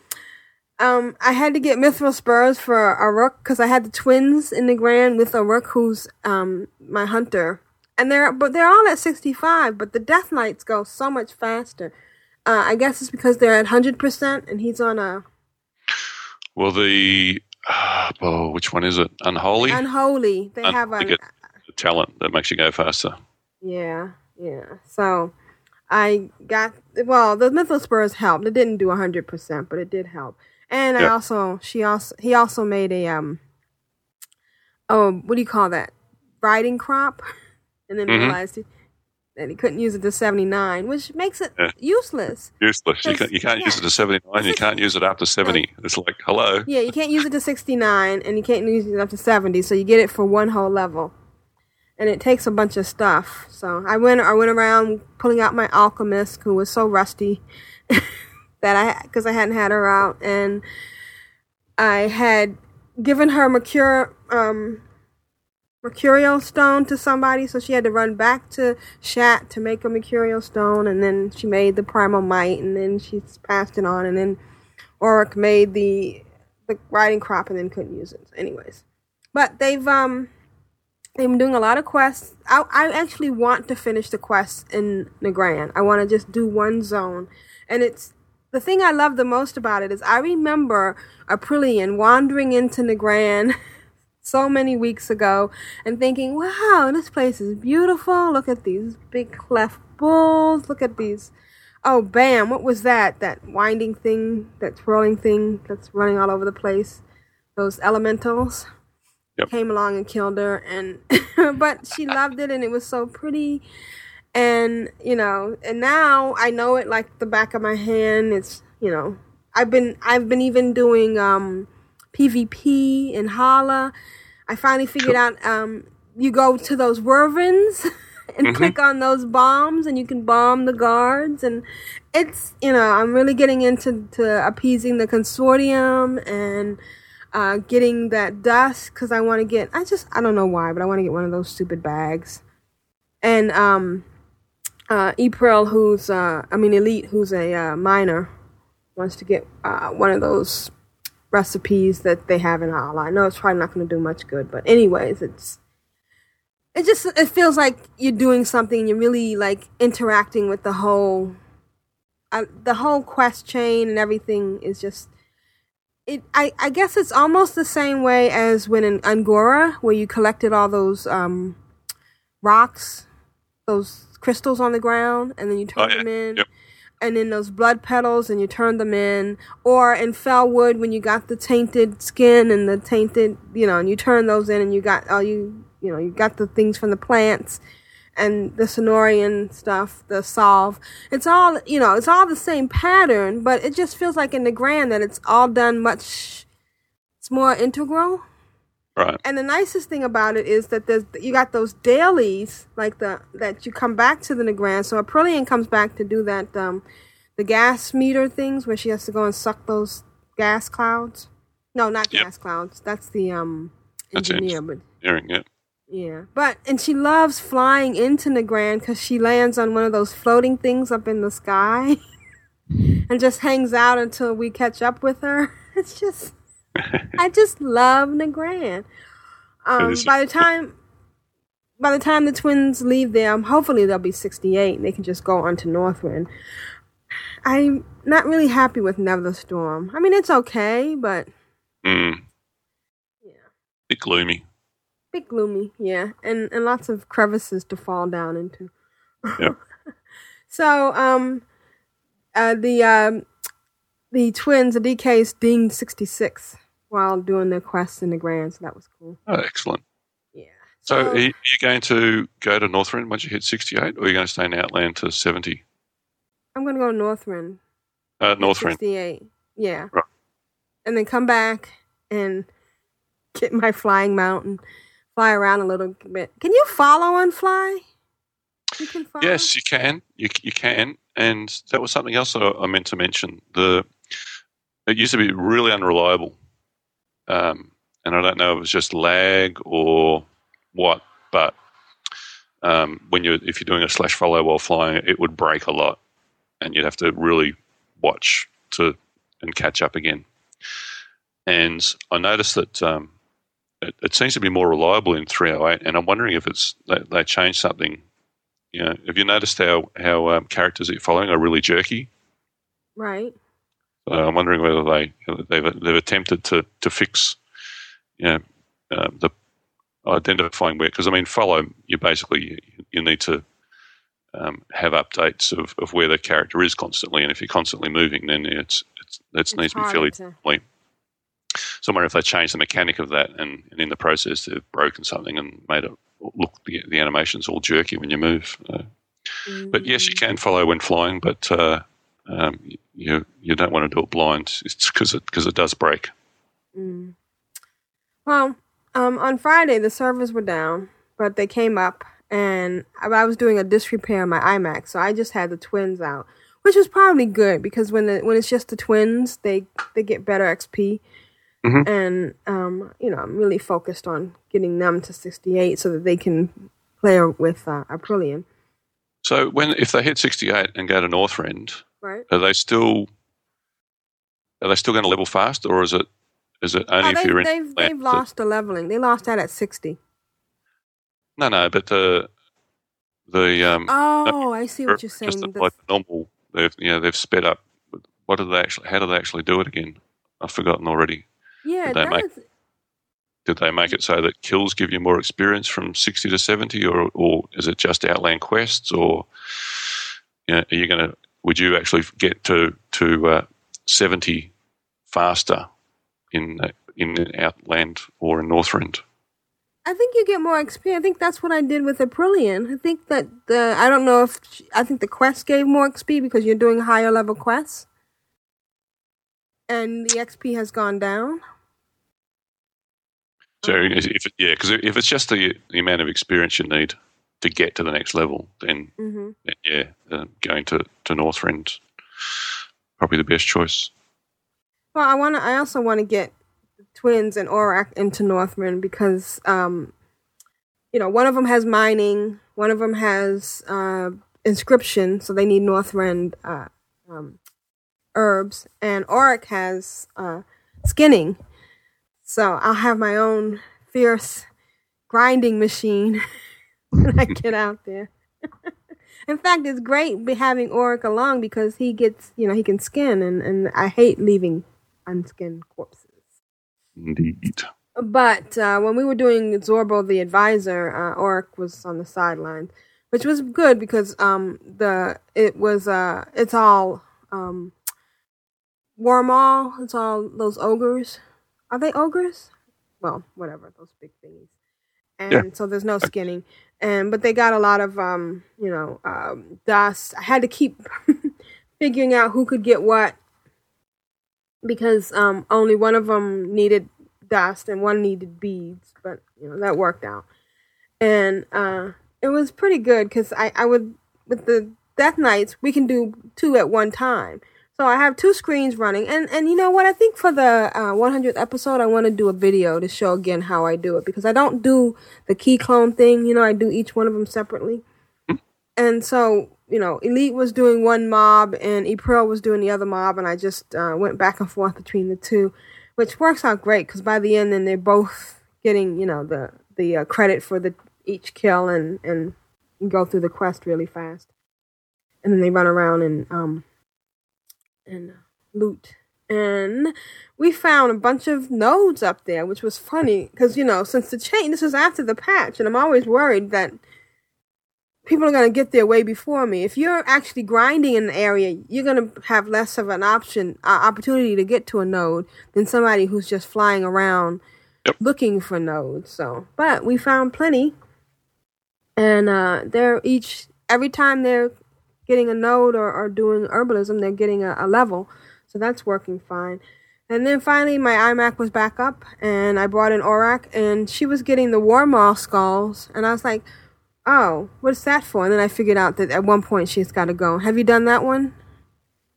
S2: Um, I had to get mithril spurs for Auruk because I had the twins in Nagrand with Auruk who's um my hunter and they're but they're all at 65 but the death knights go so much faster. Uh, i guess it's because they're at 100% and he's on a
S3: well the uh, *sighs* oh which one is it? Unholy?
S2: Unholy. They have a,
S3: a talent that makes you go faster.
S2: Yeah yeah. So i got well the mithril spurs helped. It didn't do 100% but it did help. And i also she also he also made a um oh what do you call that? Riding crop *laughs* and then mm-hmm. realized that he couldn't use it to 79, which makes it yeah. useless.
S3: Useless. You, can, you can't yeah. use it to 79, you can't use it after 70. It's like, hello.
S2: Yeah, you can't use it to 69, and you can't use it up to 70, so you get it for one whole level. And it takes a bunch of stuff. So I went I went around pulling out my alchemist, who was so rusty *laughs* that I because I hadn't had her out, and I had given her Mercure um, mercurial stone to somebody, so she had to run back to Shat to make a mercurial stone, and then she made the primal might, and then she passed it on, and then Auruk made the the riding crop, and then couldn't use it. Anyways, but they've um they've been doing a lot of quests. I, I actually want to finish the quests in Nagrand. I want to just do one zone. And it's the thing I love the most about it is I remember Aprillian wandering into Nagrand *laughs* so many weeks ago and thinking, wow, this place is beautiful. Look at these big cleft bulls. Look at these. Oh, bam. What was that? That winding thing, that twirling thing that's running all over the place. Those elementals
S3: Yep.
S2: came along and killed her and *laughs* but she loved it and it was so pretty and you know and now i know it like the back of my hand it's you know i've been i've been even doing um pvp in Halaa i finally figured out um you go to those wyverns *laughs* and click on those bombs and you can bomb the guards and it's you know i'm really getting into to appeasing the consortium and uh, getting that dust because I want to get. I just I don't know why, but I want to get one of those stupid bags. And um, uh, April, who's uh, I mean Elite, who's a uh, miner, wants to get uh, one of those recipes that they have in Halaa. I know it's probably not going to do much good, but anyways, it's it just it feels like you're doing something. You're really like interacting with the whole. Uh, the whole quest chain and everything is just it I, I guess it's almost the same way as when in Un'Goro where you collected all those um rocks, those crystals on the ground and then you turned
S3: Oh, yeah.
S2: them in.
S3: Yep.
S2: And then those blood petals and you turned them in. Or in Felwood when you got the tainted skin and the tainted you know, and you turn those in and you got all you you know, you got the things from the plants and the Cenarion stuff, the solve. It's all you know, it's all the same pattern, but it just feels like in Nagrand that it's all done much. It's more integral.
S3: Right.
S2: And the nicest thing about it is that there's you got those dailies like the that you come back to the Nagrand. So Aprillian comes back to do that um the gas meter things where she has to go and suck those gas clouds. No, not
S3: Yep.
S2: gas clouds. That's the um
S3: That's
S2: engineer, but
S3: it.
S2: yeah, but and she loves flying into Nagrand because she lands on one of those floating things up in the sky, *laughs* and just hangs out until we catch up with her. *laughs* It's just, *laughs* I just love Nagrand. Um, by the time, by the time the twins leave there, um, hopefully they'll be sixty-eight. and They can just go on to Northrend. I'm not really happy with Netherstorm. I mean, it's okay, but
S3: Mm.
S2: Yeah.
S3: Bit gloomy.
S2: bit gloomy, yeah, and and lots of crevices to fall down into.
S3: Yep. *laughs*
S2: so, um, uh, the um, the twins, the DKs, sixty six while doing their quests in Nagrand, so that was cool.
S3: Oh, excellent.
S2: Yeah.
S3: So, are you are you going to go to Northrend once you hit 68, or are you going to stay in Outland to 70?
S2: I'm gonna go to Northrend.
S3: Uh.
S2: Sixty eight. Yeah.
S3: Right.
S2: And then come back and get my flying mountain, fly around a little bit. Can you follow and fly? You can follow.
S3: Yes, you can. You, you can. And that was something else I, I meant to mention. The It used to be really unreliable. Um, and I don't know if it was just lag or what, but um, when you if you're doing a slash follow while flying, it would break a lot, and you'd have to really watch to and catch up again. And I noticed that um, it, it seems to be more reliable in 308, and I'm wondering if it's they, they changed something. You know, have you noticed how how um, characters that you're following are really jerky?
S2: Right.
S3: So I'm wondering whether they they've they've attempted to to fix, you know, uh, the identifying where because I mean follow you basically you need to um, have updates of, of where the character is constantly, and if you're constantly moving, then it's it's it
S2: It's
S3: needs to be fairly
S2: to-
S3: complete. So I wonder if they changed the mechanic of that, and, and in the process they've broken something and made it look the, the animations all jerky when you move. Uh, but yes, you can follow when flying, but uh, um, you you don't want to do it blind. It's because it because it does break.
S2: Mm. Well, um, on Friday the servers were down, but they came up, and I was doing a disrepair on my iMac, so I just had the twins out, which was probably good because when the when it's just the twins, they they get better XP,
S3: Mhm.
S2: and um, you know I'm really focused on getting them to 68 so that they can play with uh, Aprillian,
S3: So when if they hit sixty eight and go to Northrend,
S2: right?
S3: are they still are they still going to level fast, or is it is it only
S2: Oh,
S3: if you're in
S2: they've, they've
S3: that-
S2: lost the leveling. They lost that at 60.
S3: No, no, but the the um,
S2: Oh, I see what you're saying.
S3: just
S2: The-
S3: like normal. They've you know they've sped up. What did they actually? How do they actually do it again? I've forgotten already.
S2: yeah,
S3: they
S2: that
S3: make-
S2: is-
S3: Did they make it so that kills give you more experience from sixty to seventy, or or is it just outland quests, or you know, are you going to? Would you actually get to to uh, seventy faster in uh, in outland or in Northrend?
S2: I think you get more experience. I think that's what I did with Aprillian. I think that the I don't know if I think the quest gave more XP because you're doing higher level quests, and the XP has gone down.
S3: So if yeah, because if it's just the, the amount of experience you need to get to the next level, then,
S2: hmm
S3: then yeah, uh, going to to Northrend probably the best choice.
S2: Well, I want to. I also want to get twins and Auruk into Northrend because, um, you know, one of them has mining, one of them has uh, inscription, so they need Northrend uh, um, herbs, and Auruk has uh, skinning. So I'll have my own fierce grinding machine *laughs* when I get out there. *laughs* In fact, it's great having Auruk along because he gets, you know, he can skin, and, and I hate leaving unskinned corpses.
S3: Indeed.
S2: But uh, when we were doing Zorbo the Advisor, uh, Auruk was on the sidelines, which was good because um, the it was uh, it's all um, Warmaul. It's all those ogres. Are they ogres? Well, whatever those big thingies. And
S3: Yeah.
S2: so there's no skinning, and but they got a lot of um, you know um, dust. I had to keep *laughs* figuring out who could get what because um, only one of them needed dust and one needed beads, but you know that worked out, and uh, it was pretty good because I I would with the Death Knights we can do two at one time. So I have two screens running, and and you know what? I think for the uh, 100th episode, I want to do a video to show again how I do it because I don't do the key clone thing. You know, I do each one of them separately, and so you know, Elite was doing one mob and April was doing the other mob, and I just uh, went back and forth between the two, which works out great because by the end, then they're both getting you know the the uh, credit for the each kill and and go through the quest really fast, and then they run around and um and loot. And we found a bunch of nodes up there, which was funny because you know since the chain, this was after the patch, and I'm always worried that people are going to get there way before me. If you're actually grinding in an area, you're going to have less of an option, uh, opportunity to get to a node than somebody who's just flying around
S3: Yep.
S2: looking for nodes. So, but we found plenty, and uh, they're each every time they're getting a node or, or doing herbalism, they're getting a, a level. So that's working fine. And then finally, my iMac was back up, and I brought in Auruk, and she was getting the Warmaul skulls, and I was like, "Oh, what's that for?" And then I figured out that at one point she's got to go. Have you done that one?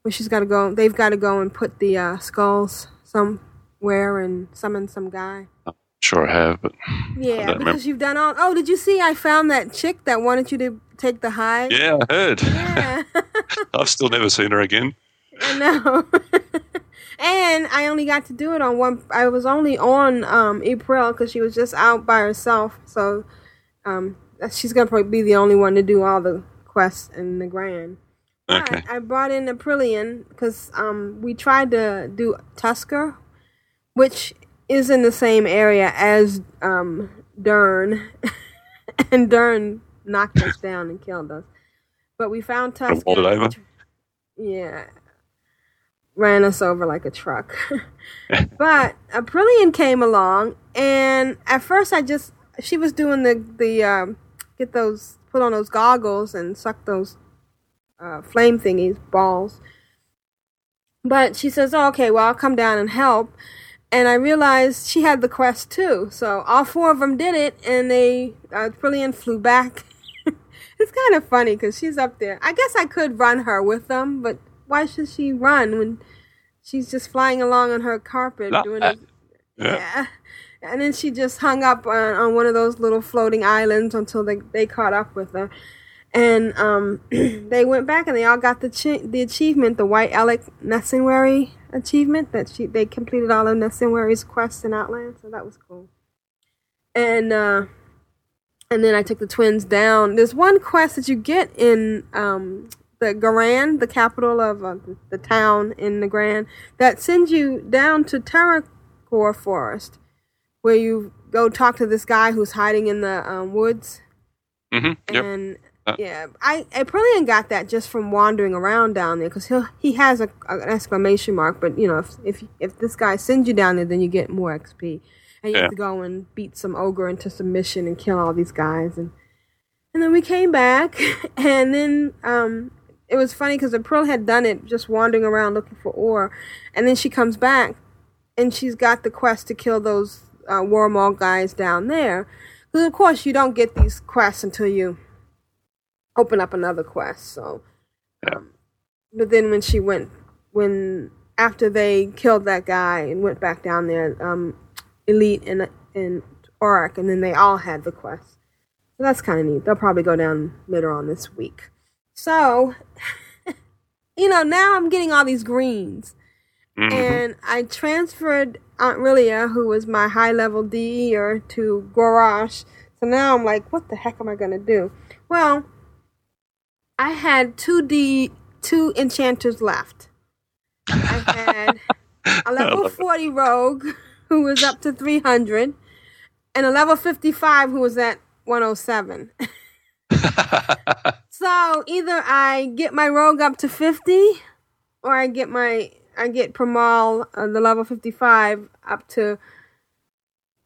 S2: Where she's got to go? They've got to go and put the uh, skulls somewhere and summon some guy.
S3: Sure, I have, but
S2: Yeah, because
S3: remember.
S2: you've done all. Oh, did you see? I found that chick that wanted you to take the high.
S3: yeah, I heard.
S2: Yeah. *laughs*
S3: I've still never seen her again.
S2: I know. *laughs* and I only got to do it on one. I was only on um, April because she was just out by herself. So um, she's gonna probably be the only one to do all the quests in Nagrand.
S3: Okay.
S2: But I brought in Aprillian because um, we tried to do Tusker, which is in the same area as um, Durn, *laughs* and Durn knocked us down and killed us. But we found
S3: rolled it over?
S2: Yeah, ran us over like a truck. *laughs* but Aprillian came along, and at first I just she was doing the the um, get those put on those goggles and suck those uh, flame thingies balls. But she says, oh, "Okay, well I'll come down and help." And I realized she had the quest too, so all four of them did it, and they uh, Aprillian flew back. It's kind of funny because she's up there. I guess I could run her with them, but why should she run when she's just flying along on her carpet
S3: No,
S2: doing
S3: uh,
S2: it?
S3: yeah.
S2: Yeah. And then she just hung up on, on one of those little floating islands until they, they caught up with her. And um, *clears throat* they went back and they all got the chi- the achievement, the White Alec Nesingwary achievement that she they completed all of Nesingwary's quests in Outland, so that was cool. And uh, and then I took the twins down. There's one quest that you get in um, the Garan, the capital of uh, the town in Nagrand, that sends you down to Terokkar Forest, where you go talk to this guy who's hiding in the um, woods.
S3: hmm Yep.
S2: And
S3: Uh.
S2: yeah, I Aprillian got that just from wandering around down there because he he has a, an exclamation mark. But you know, if if if this guy sends you down there, then you get more XP, and you
S3: Yeah.
S2: have to go and beat some ogre into submission and kill all these guys. And and then we came back, *laughs* and then um, it was funny because April had done it just wandering around looking for ore, and then she comes back, and she's got the quest to kill those uh, Warmaul guys down there. Because of course you don't get these quests until you open up another quest. So,
S3: Yeah.
S2: um, but then when she went, when after they killed that guy and went back down there, um, Elite and and Auruk, and then they all had the quest. So that's kind of neat. They'll probably go down later on this week. So, *laughs* you know, now I'm getting all these greens.
S3: Mhm.
S2: And I transferred Aunt Rilia, who was my high level DEer, to Gorosh. So now I'm like, what the heck am I going to do? Well, I had two D, two enchanters left. I had *laughs* a level 40 rogue *laughs* who was up to 300 and a level 55 who was at 107. *laughs* So either I get my rogue up to 50 or I get my I get Primall uh, the level 55 up to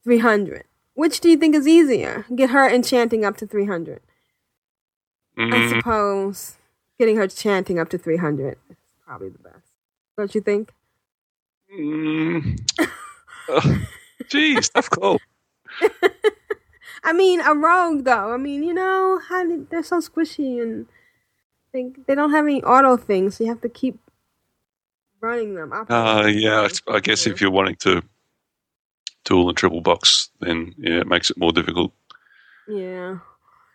S2: 300. Which do you think is easier? Get her enchanting up to 300. I
S3: Mm,
S2: suppose getting her chanting up to 300 is probably the best. Don't you think?
S3: mm. *laughs* *laughs* Jeez, that's cool. *laughs*
S2: I mean, a rogue though. I mean, you know, how did, they're so squishy and they they don't have any auto things, so you have to keep running them.
S3: Uh, yeah. I guess if you're wanting to dual and triple box, then yeah, it makes it more difficult.
S2: Yeah.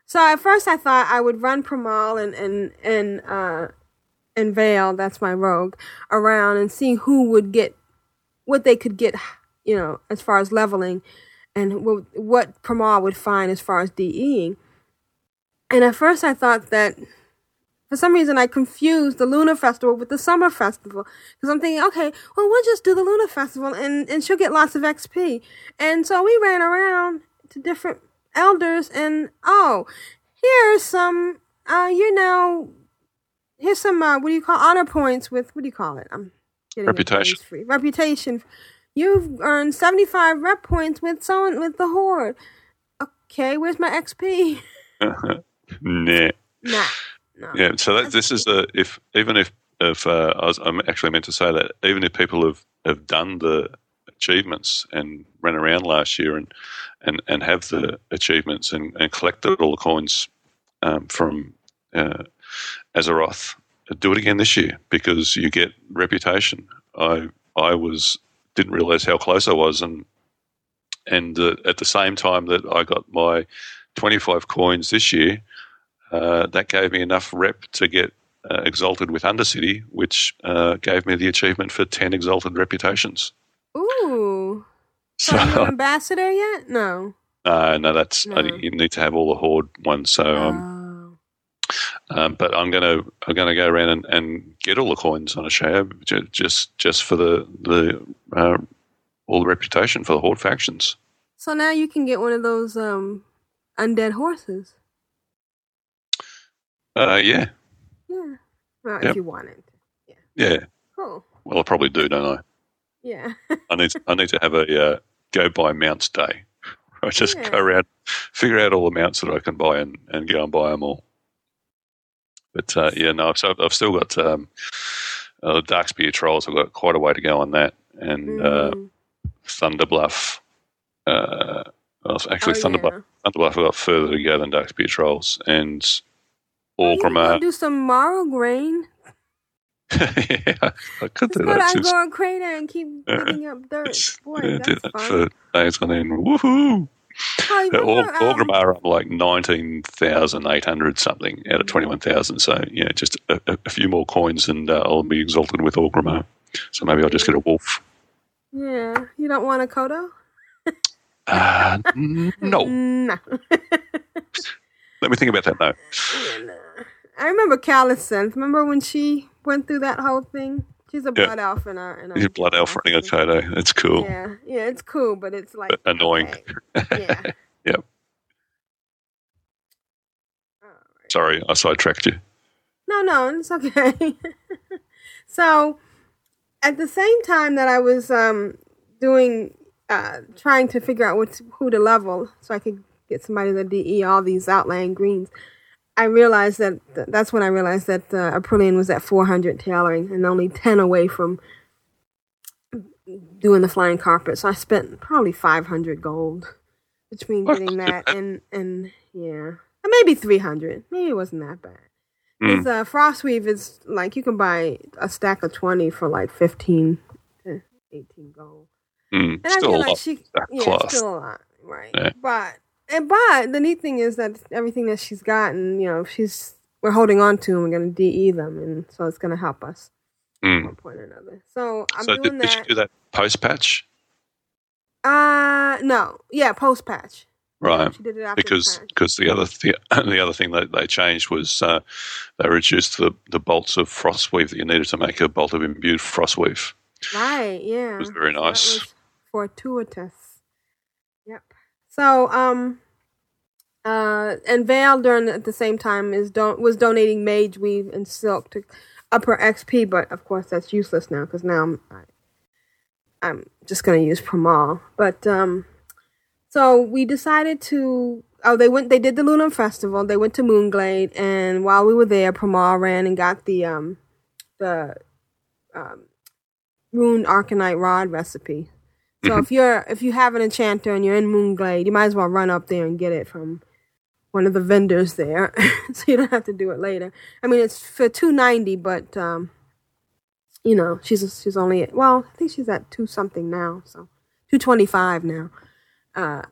S2: So at first I thought I would run Primall and and and uh and Veyle, that's my rogue, around and see who would get what they could get, you know, as far as leveling and what what Primall would find as far as DEing. And at first I thought that for some reason I confused the Lunar Festival with the Summer Festival because I'm thinking, okay, well we'll just do the Lunar Festival and and she'll get lots of XP. And so we ran around to different elders and oh, here's some uh you know here's some uh what do you call honor points with what do you call it? I'm getting
S3: Reputation.
S2: Reputation. You've earned 75 rep points with someone with the horde. Okay, where's my XP? *laughs*
S3: nah.
S2: Nah. No.
S3: Yeah, so that, this is the if even if if uh, I was, I'm actually meant to say that even if people have, have done the achievements and ran around last year and and, and have the achievements and, and collected all the coins um, from uh, Azeroth, do it again this year because you get reputation. I I was didn't realize how close I was and and uh, at the same time that I got my 25 coins this year, uh, that gave me enough rep to get uh, exalted with Undercity, which uh, gave me the achievement for 10 exalted reputations.
S2: Ooh. So
S3: So,
S2: are you an *laughs* ambassador yet? No.
S3: uh, no, that's I,
S2: No.
S3: you need to have all the horde ones. So, um,
S2: Oh.
S3: Um, but I'm gonna I'm gonna go around and, and get all the coins on a show just just for the the uh, all the reputation for the horde factions.
S2: So now you can get one of those um undead horses.
S3: Uh, yeah,
S2: Yeah. Well,
S3: Yep.
S2: if you want it.
S3: yeah.
S2: Cool.
S3: Well, I probably do, don't I?
S2: Yeah.
S3: I need I need to have a uh, go buy mounts day. *laughs* I just
S2: Yeah.
S3: go around, figure out all the mounts that I can buy, and, and go and buy them all. But uh, yeah, no, so I've still got um, uh, Darkspear Trolls. I've got quite a way to go on that, and uh,
S2: Mm.
S3: Thunderbluff. Uh, well, actually,
S2: Oh,
S3: Thunderbluff.
S2: yeah.
S3: Thunderbluff. I've got further to go than Darkspear Trolls, and
S2: Oh, go
S3: Orgrimmar.
S2: do some Morrow grain. *laughs*
S3: yeah, I could do
S2: go
S3: that. since-
S2: Un'Goro Crater and keep
S3: Uh,
S2: digging up dirt. Boy,
S3: yeah, do
S2: that's
S3: that
S2: fun.
S3: for days on end. Woohoo! *laughs* Or,
S2: um,
S3: I'm like 19,800 something out of 21,000. So, yeah, just a, a, few more coins and uh, I'll be exalted with Orgrimmar. So maybe I'll just get a wolf.
S2: Yeah. You don't want a Kodo?
S3: Uh, no. *laughs*
S2: No. *laughs*
S3: Let me think about that though.
S2: And, uh, I remember Callison. Remember when she went through that whole thing? She's a
S3: Yeah.
S2: blood elf in our in our
S3: Your blood elf running a Kodo. That's cool.
S2: Yeah, yeah, it's cool, but it's like
S3: But annoying.
S2: okay. *laughs* Yeah.
S3: Yep. Sorry, I sidetracked you.
S2: No, no, it's okay. *laughs* so, at the same time that I was um, doing, uh, trying to figure out what who to level, so I could get somebody to DE all these outland greens, I realized that that's when I realized that uh, Aprillian was at 400 tailoring and only 10 away from doing the flying carpet. So I spent probably 500 gold between getting that and and yeah, maybe 300. Maybe it wasn't that bad.
S3: Mm.
S2: Because uh, Frostweave is like you can buy a stack of 20 for like 15 to 18 gold.
S3: Mm.
S2: And I feel like
S3: lot.
S2: she, yeah, still a lot, right?
S3: Yeah.
S2: But and but the neat thing is that everything that she's gotten, you know, she's we're holding on to and we're going to de them, and so it's going to help us at
S3: Mm.
S2: one point or another. So I'm
S3: So
S2: doing
S3: did, did you do that post patch?
S2: Uh no, yeah, post patch.
S3: Right.
S2: She did it after
S3: because
S2: the patch.
S3: because the other th- *clears throat* the other thing that they changed was uh, they reduced the, the bolts of frostweave that you needed to make a bolt of imbued frostweave.
S2: Right, yeah.
S3: was very
S2: So that
S3: nice.
S2: was fortuitous. So, um, uh, and Veyle during at the same time is don- was donating mage weave and silk to up her XP, but of course that's useless now because now I'm I'm just gonna use Primall. But um, so we decided to. Oh, they went. They did the Lunar Festival. They went to Moonglade, and while we were there, Primall ran and got the um, the um, rune arcanite rod recipe. So *laughs* if you're if you have an enchanter and you're in Moonglade, you might as well run up there and get it from one of the vendors there, *laughs* so you don't have to do it later. I mean, it's for two ninety, but um, you know, she's she's only at, well, I think she's at two something now, so two twenty five now. Uh,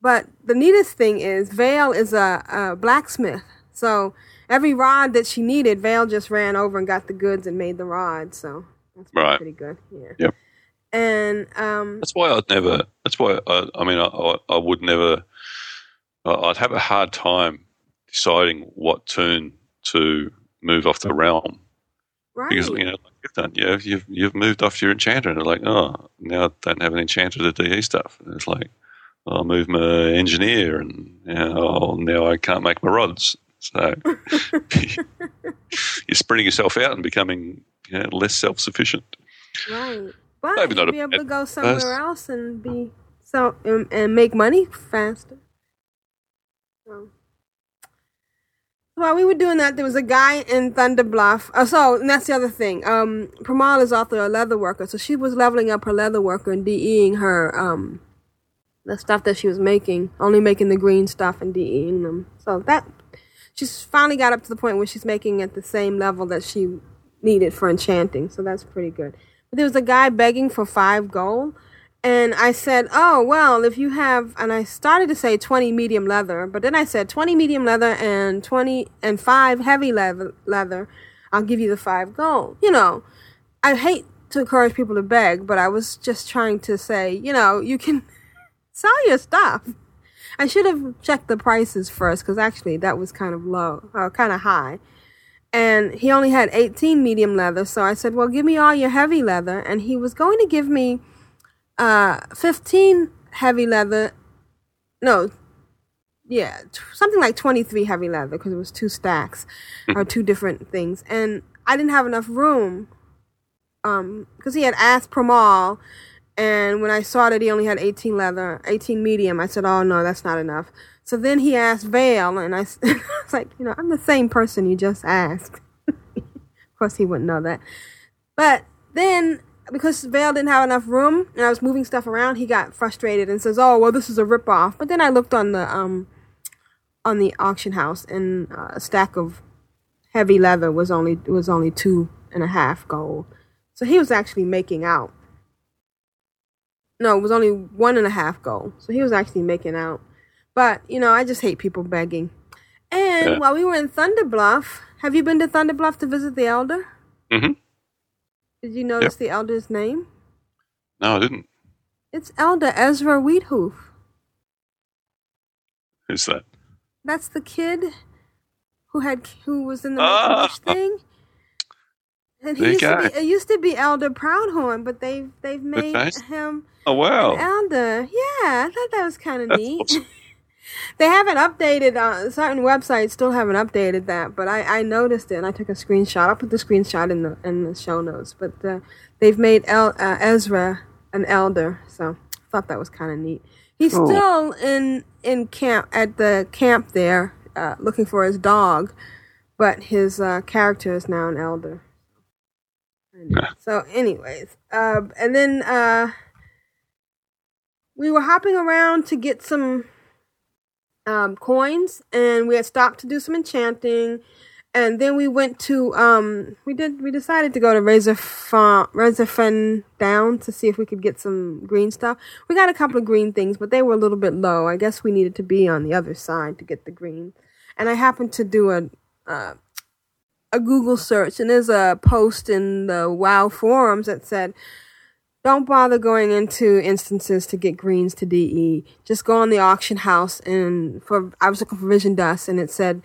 S2: but the neatest thing is Veyle is a, a blacksmith, so every rod that she needed, Veyle just ran over and got the goods and made the rod. So that's
S3: Right.
S2: pretty good. Yeah.
S3: Yep.
S2: And um,
S3: That's why I'd never. That's why I, I mean I, I, would never. I'd have a hard time deciding what turn to move off the realm
S2: right.
S3: because you know like you've done. Yeah, you've you've moved off your enchanter and they're like, oh, now I don't have an enchanter to DE stuff. And it's like, I'll move my engineer and you know, oh, now I can't make my rods. So *laughs* *laughs* you're spreading yourself out and becoming you know, less self sufficient.
S2: Right. But
S3: Maybe not
S2: be able to go somewhere
S3: person.
S2: else and be so and, and make money faster. So. While we were doing that, there was a guy in Thunder Bluff. Oh, so and that's the other thing. Um, Primall is also a leather worker, so she was leveling up her leather worker and DEing her um, the stuff that she was making, only making the green stuff and DEing them. So that she's finally got up to the point where she's making at the same level that she needed for enchanting. So that's pretty good. There was a guy begging for five gold. And I said, oh, well, if you have, and I started to say 20 medium leather, but then I said 20 medium leather and 20 and five heavy leather, leather, I'll give you the five gold. You know, I hate to encourage people to beg, but I was just trying to say, you know, you can *laughs* sell your stuff. I should have checked the prices first because actually that was kind of low, uh, kind of high. And he only had 18 medium leather, so I said, well, give me all your heavy leather. And he was going to give me uh 15 heavy leather no yeah t- something like 23 heavy leather because it was two stacks *laughs* or two different things. And i didn't have enough room um because he had asked Primall and when i saw that he only had 18 leather 18 medium i said oh no that's not enough so then he asked Veyle and *laughs* I was like you know i'm the same person you just asked *laughs* of course he wouldn't know that but then, because Veyle didn't have enough room and I was moving stuff around, he got frustrated and says, "Oh, well, this is a ripoff." But then I looked on the um on the auction house, and uh, a stack of heavy leather was only was only two and a half gold. So he was actually making out. No, it was only one and a half gold. So he was actually making out. But you know, I just hate people begging. And
S3: Yeah.
S2: while we were in Thunder Bluff, have you been to Thunder Bluff to visit the elder?
S3: hmm
S2: Did you notice the elder's name?
S3: No, I didn't.
S2: It's Elder Ezra Wheathoof.
S3: Who's that?
S2: that's the kid who had who was in the. Make-A-Wish thing. And he used to be, it used to be Elder Proudhorn, but they've they've made
S3: nice.
S2: him
S3: Oh wow.
S2: an elder. Yeah, I thought that was kind of neat.
S3: awesome.
S2: They haven't updated uh, certain websites still haven't updated that, but I, I noticed it and I took a screenshot. I'll put the screenshot in the in the show notes. But uh, they've made El, uh, Ezra an elder, so I thought that was kind of neat. He's
S3: Cool.
S2: still in in camp at the camp there, uh, looking for his dog, but his uh, character is now an elder. So, anyways, uh, and then uh, we were hopping around to get some um, coins, and we had stopped to do some enchanting, and then we went to um, we did we decided to go to Razor Razorfen Down to see if we could get some green stuff. We got a couple of green things, but they were a little bit low. I guess we needed to be on the other side to get the green, and I happened to do a. Uh, a Google search, and there's a post in the WoW forums that said, "Don't bother going into instances to get greens to DE. Just go on the auction house and for I was looking for Vision Dust, and it said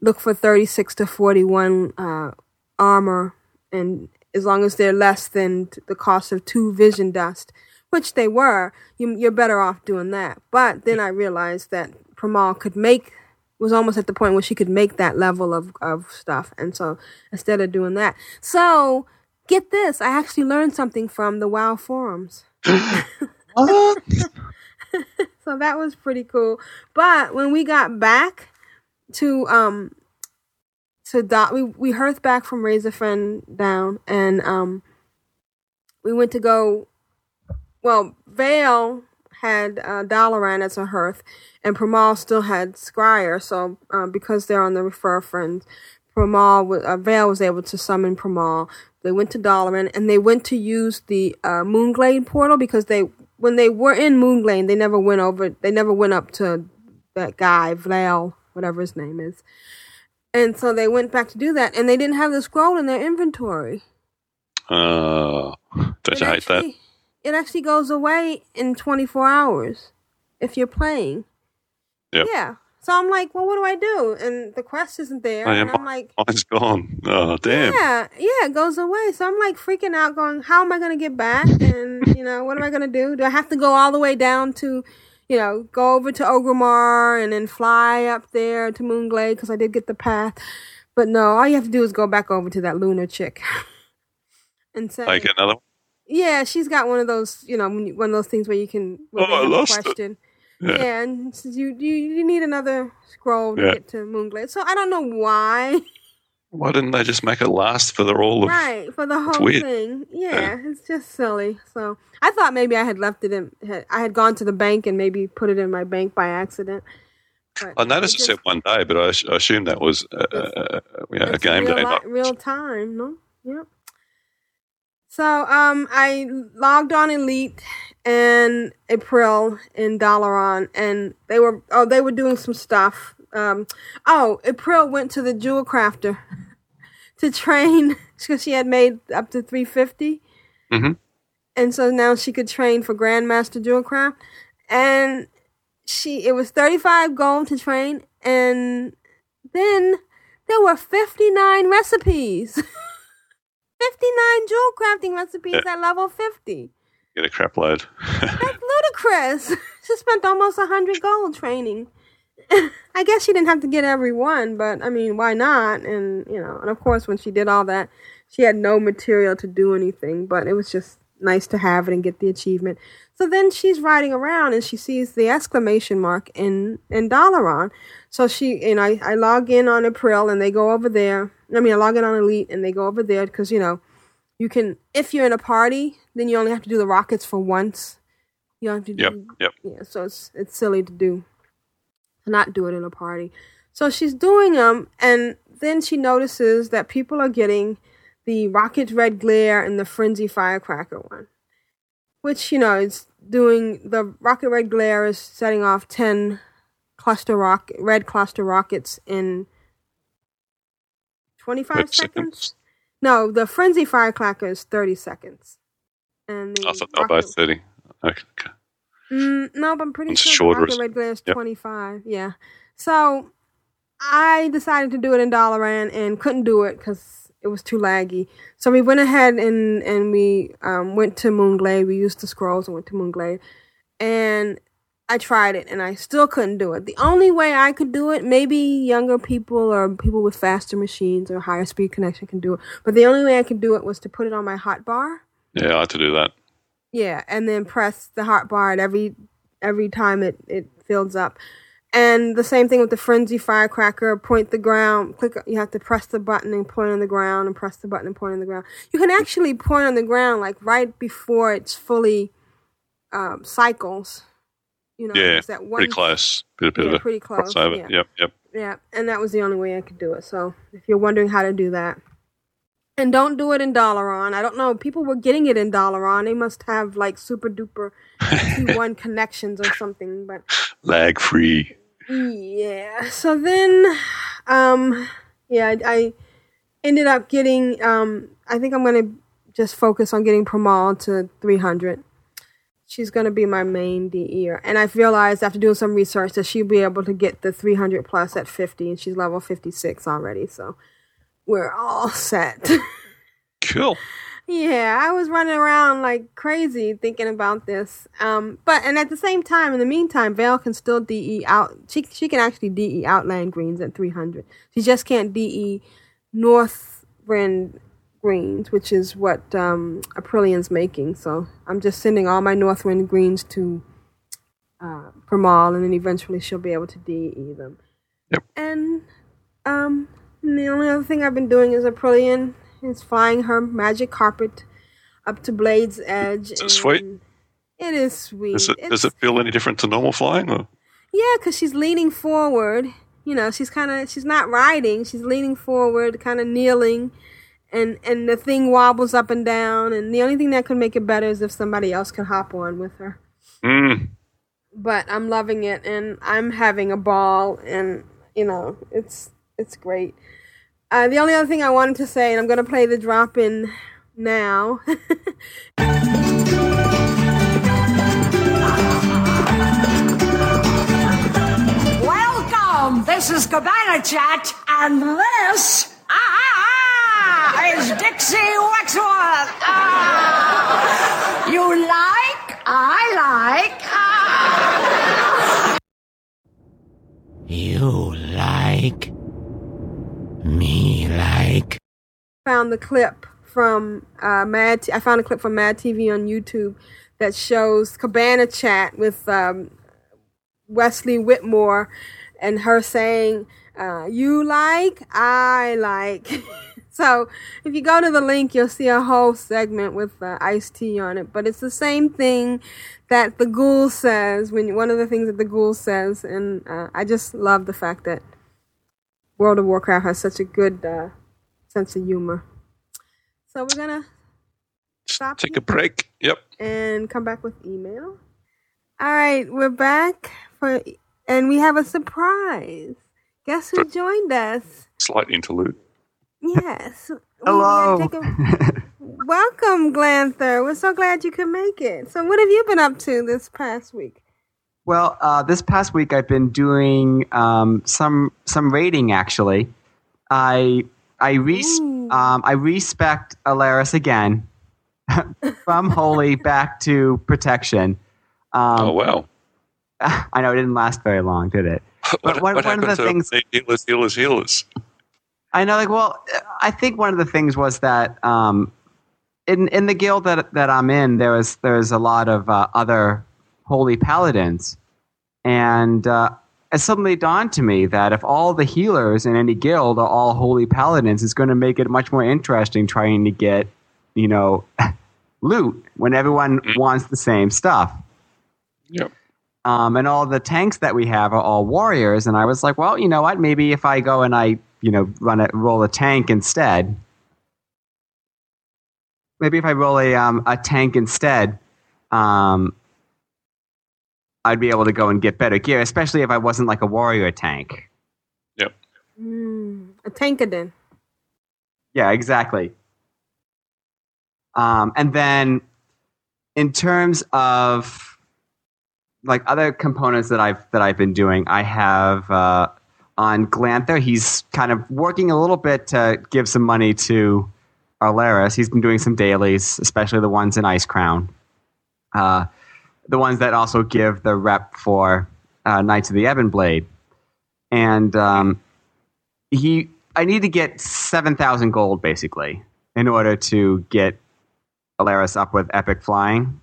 S2: look for 36 to 41 uh, armor, and as long as they're less than the cost of two Vision Dust, which they were, you, you're better off doing that. But then I realized that Primall could make was almost at the point where she could make that level of, of stuff. And so instead of doing that. So get this, I actually learned something from the WoW forums. *laughs*
S3: What?
S2: So that was pretty cool. But when we got back to um to dot we we hearth back from raise a friend down and um we went to go well, Veyle had uh, Dalaran as a hearth, and Primall still had Scryer. So uh, because they're on the refer friends, Primall wa- uh, Veyle was able to summon Primall. They went to Dalaran, and they went to use the uh, Moonglade portal because they when they were in Moonglade, they never went over. They never went up to that guy Vale, whatever his name is. And so they went back to do that, and they didn't have the scroll in their inventory.
S3: Uh, *laughs* don't you hate that?
S2: It actually goes away in 24 hours if you're playing.
S3: Yep.
S2: Yeah. So I'm like, well, what do I do? And the quest isn't there.
S3: Oh, yeah,
S2: and I'm like, *laughs*
S3: Mine's gone. Oh damn.
S2: yeah, yeah, it goes away. So I'm like freaking out, going, how am I going to get back? And, you know, what am I going to do? Do I have to go all the way down to, you know, go over to Orgrimmar and then fly up there to Moonglade because I did get the path. But no, all you have to do is go back over to that lunar chick *laughs* and say,
S3: Take another one.
S2: yeah, she's got one of those, you know, one of those things where you can where
S3: Oh, I lost it.
S2: question.
S3: Yeah.
S2: Yeah. and you, you you need another scroll to
S3: Yeah.
S2: get to Moonglade. So I don't know why.
S3: Why didn't they just make it last for the all of?
S2: right for the whole thing. Yeah, it's just silly. So I thought maybe I had left it in. Had, I had gone to the bank and maybe put it in my bank by accident. But
S3: I noticed
S2: it
S3: it said one day, but I, I assumed that was uh, uh, you know, a game
S2: real
S3: day.
S2: li-
S3: Not,
S2: real time, no? Yep. So um, I logged on Elite and April in Dalaran, and they were oh they were doing some stuff. Um, oh, April went to the jewel crafter *laughs* to train *laughs* because she had made up to three fifty,
S3: Mhm.
S2: and so now she could train for Grandmaster Jewel Craft, and she it was thirty five gold to train, and then there were 59 recipes. *laughs* 59 jewel crafting recipes at level 50.
S3: Get a crap load.
S2: That's *laughs* ludicrous. *laughs* she spent almost a 100 gold training. *laughs* I guess she didn't have to get every one, but I mean, why not? And, you know, and of course, when she did all that, she had no material to do anything, but it was just nice to have it and get the achievement. So then she's riding around and she sees the exclamation mark in, in Dalaran. So she, you know, I, I log in on April and they go over there. I mean, I log in on Elite and they go over there because, you know, you can, if you're in a party, then you only have to do the rockets for once. You don't have to do
S3: Yep, yep.
S2: yeah, so it's it's silly to do to not do it in a party. So she's doing them, and then she notices that people are getting the rocket red glare and the frenzy firecracker one, which you know is doing the rocket red glare is setting off ten cluster rock red cluster rockets in
S3: 25
S2: seconds.
S3: seconds.
S2: No, the frenzy firecracker is thirty seconds, and the
S3: I thought they were both thirty. Okay. okay.
S2: Mm, no, but I'm pretty
S3: It's
S2: sure the Rocket
S3: isn't
S2: Red Glare is
S3: Yep.
S2: 25. Yeah. So I decided to do it in Dalaran and couldn't do it because it was too laggy. So we went ahead and and we um, went to Moonglade. We used the scrolls and went to Moonglade, and I tried it and I still couldn't do it. The only way I could do it, maybe younger people or people with faster machines or higher speed connection can do it, but the only way I could do it was to put it on my hot bar.
S3: Yeah, I had to do that.
S2: Yeah, and then press the hot bar at every every time it it fills up. And the same thing with the frenzy firecracker. Point the ground. Click. You have to press the button and point on the ground, and press the button and point on the ground. You can actually point on the ground like right before it's fully um, cycles. You know,
S3: Yeah,
S2: that one,
S3: Pretty close. Bit, bit
S2: Yeah,
S3: of
S2: pretty close.
S3: crossover.
S2: Yeah.
S3: Yep, yep.
S2: Yeah, and that was the only way I could do it. So if you're wondering how to do that, and don't do it in Dalaran. I don't know. People were getting it in Dalaran. They must have like super duper *laughs* T1 connections or something. But
S3: Lag free.
S2: yeah. So then, um, yeah, I, I ended up getting. Um, I think I'm gonna just focus on getting Primall to 300. She's gonna be my main DEer, and I've realized after doing some research that she'll be able to get the 300 plus at 50, and she's level 56 already. So we're all set.
S3: Cool.
S2: Yeah, I was running around like crazy thinking about this. Um, but and at the same time, in the meantime, Veyle can still DE out. She she can actually DE Outland Greens at three hundred. She just can't DE Northrend Greens, which is what um, Aprillian's making. So I'm just sending all my Northrend Greens to uh, Primall, and then eventually she'll be able to DE them.
S3: Yep.
S2: And um, and the only other thing I've been doing is Aprillian is flying her magic carpet up to Blade's Edge.
S3: Is it sweet?
S2: It is sweet.
S3: Does it, does it feel any different to normal flying? Or?
S2: yeah, because she's leaning forward. You know, she's kind of she's not riding. She's leaning forward, kind of kneeling, and and the thing wobbles up and down. And the only thing that could make it better is if somebody else could hop on with her.
S3: Mm.
S2: But I'm loving it, and I'm having a ball, and you know, it's it's great. Uh, the only other thing I wanted to say, and I'm going to play the drop in now. *laughs*
S4: Welcome! This is Cabana Chat, and this ah, is Dixie Wexworth. Ah, you like? I like. Ah.
S1: You like. Me like.
S2: found the clip from uh, Mad. T- I found a clip from Mad TV on YouTube that shows Cabana chat with um, Wesley Whitmore and her saying, uh, "You like, I like." *laughs* so if you go to the link, you'll see a whole segment with uh, Ice T on it. But it's the same thing that the Ghoul says when one of the things that the Ghoul says, and uh, I just love the fact that World of Warcraft has such a good uh, sense of humor. So we're gonna Stop
S3: Take a break. Yep.
S2: and come back with email. All right, we're back for, and we have a surprise. Guess who joined us?
S3: Slight interlude.
S2: Yes. *laughs*
S5: Hello.
S2: gotta a- *laughs* Welcome, Glanther. We're so glad you could make it. So, what have you been up to this past week?
S5: Well, uh, this past week I've been doing um, some some rating. Actually, I I res- um, I respect Alaris again *laughs* from holy back to protection. Um,
S3: oh wow. *laughs*
S5: I know it didn't last very long, did it? *laughs*
S3: What,
S5: one-
S3: what
S5: one of
S3: happened
S5: the
S3: to
S5: things-
S3: healers, healers, healers?
S5: I know, like, well, I think one of the things was that um, in in the guild that that I'm in, there was there was a lot of uh, other holy paladins, and uh, it suddenly dawned to me that if all the healers in any guild are all holy paladins, it's going to make it much more interesting trying to get, you know, *laughs* loot when everyone wants the same stuff.
S3: Yep.
S5: Um, and all the tanks that we have are all warriors. And I was like, well, you know what? Maybe if I go and I, you know, run a roll a tank instead. Maybe if I roll a um, a tank instead, um, I'd be able to go and get better gear, especially if I wasn't like a warrior tank.
S3: Yep.
S2: Mm, a Tankadin.
S5: Yeah, exactly. Um, and then in terms of like other components that I've that I've been doing, I have uh, on Glanther. He's kind of working a little bit to give some money to Arlaris. He's been doing some dailies, especially the ones in Icecrown. Uh, the ones that also give the rep for uh, Knights of the Ebon Blade. And um, he, I need to get 7,000 gold basically in order to get Alaris up with epic flying.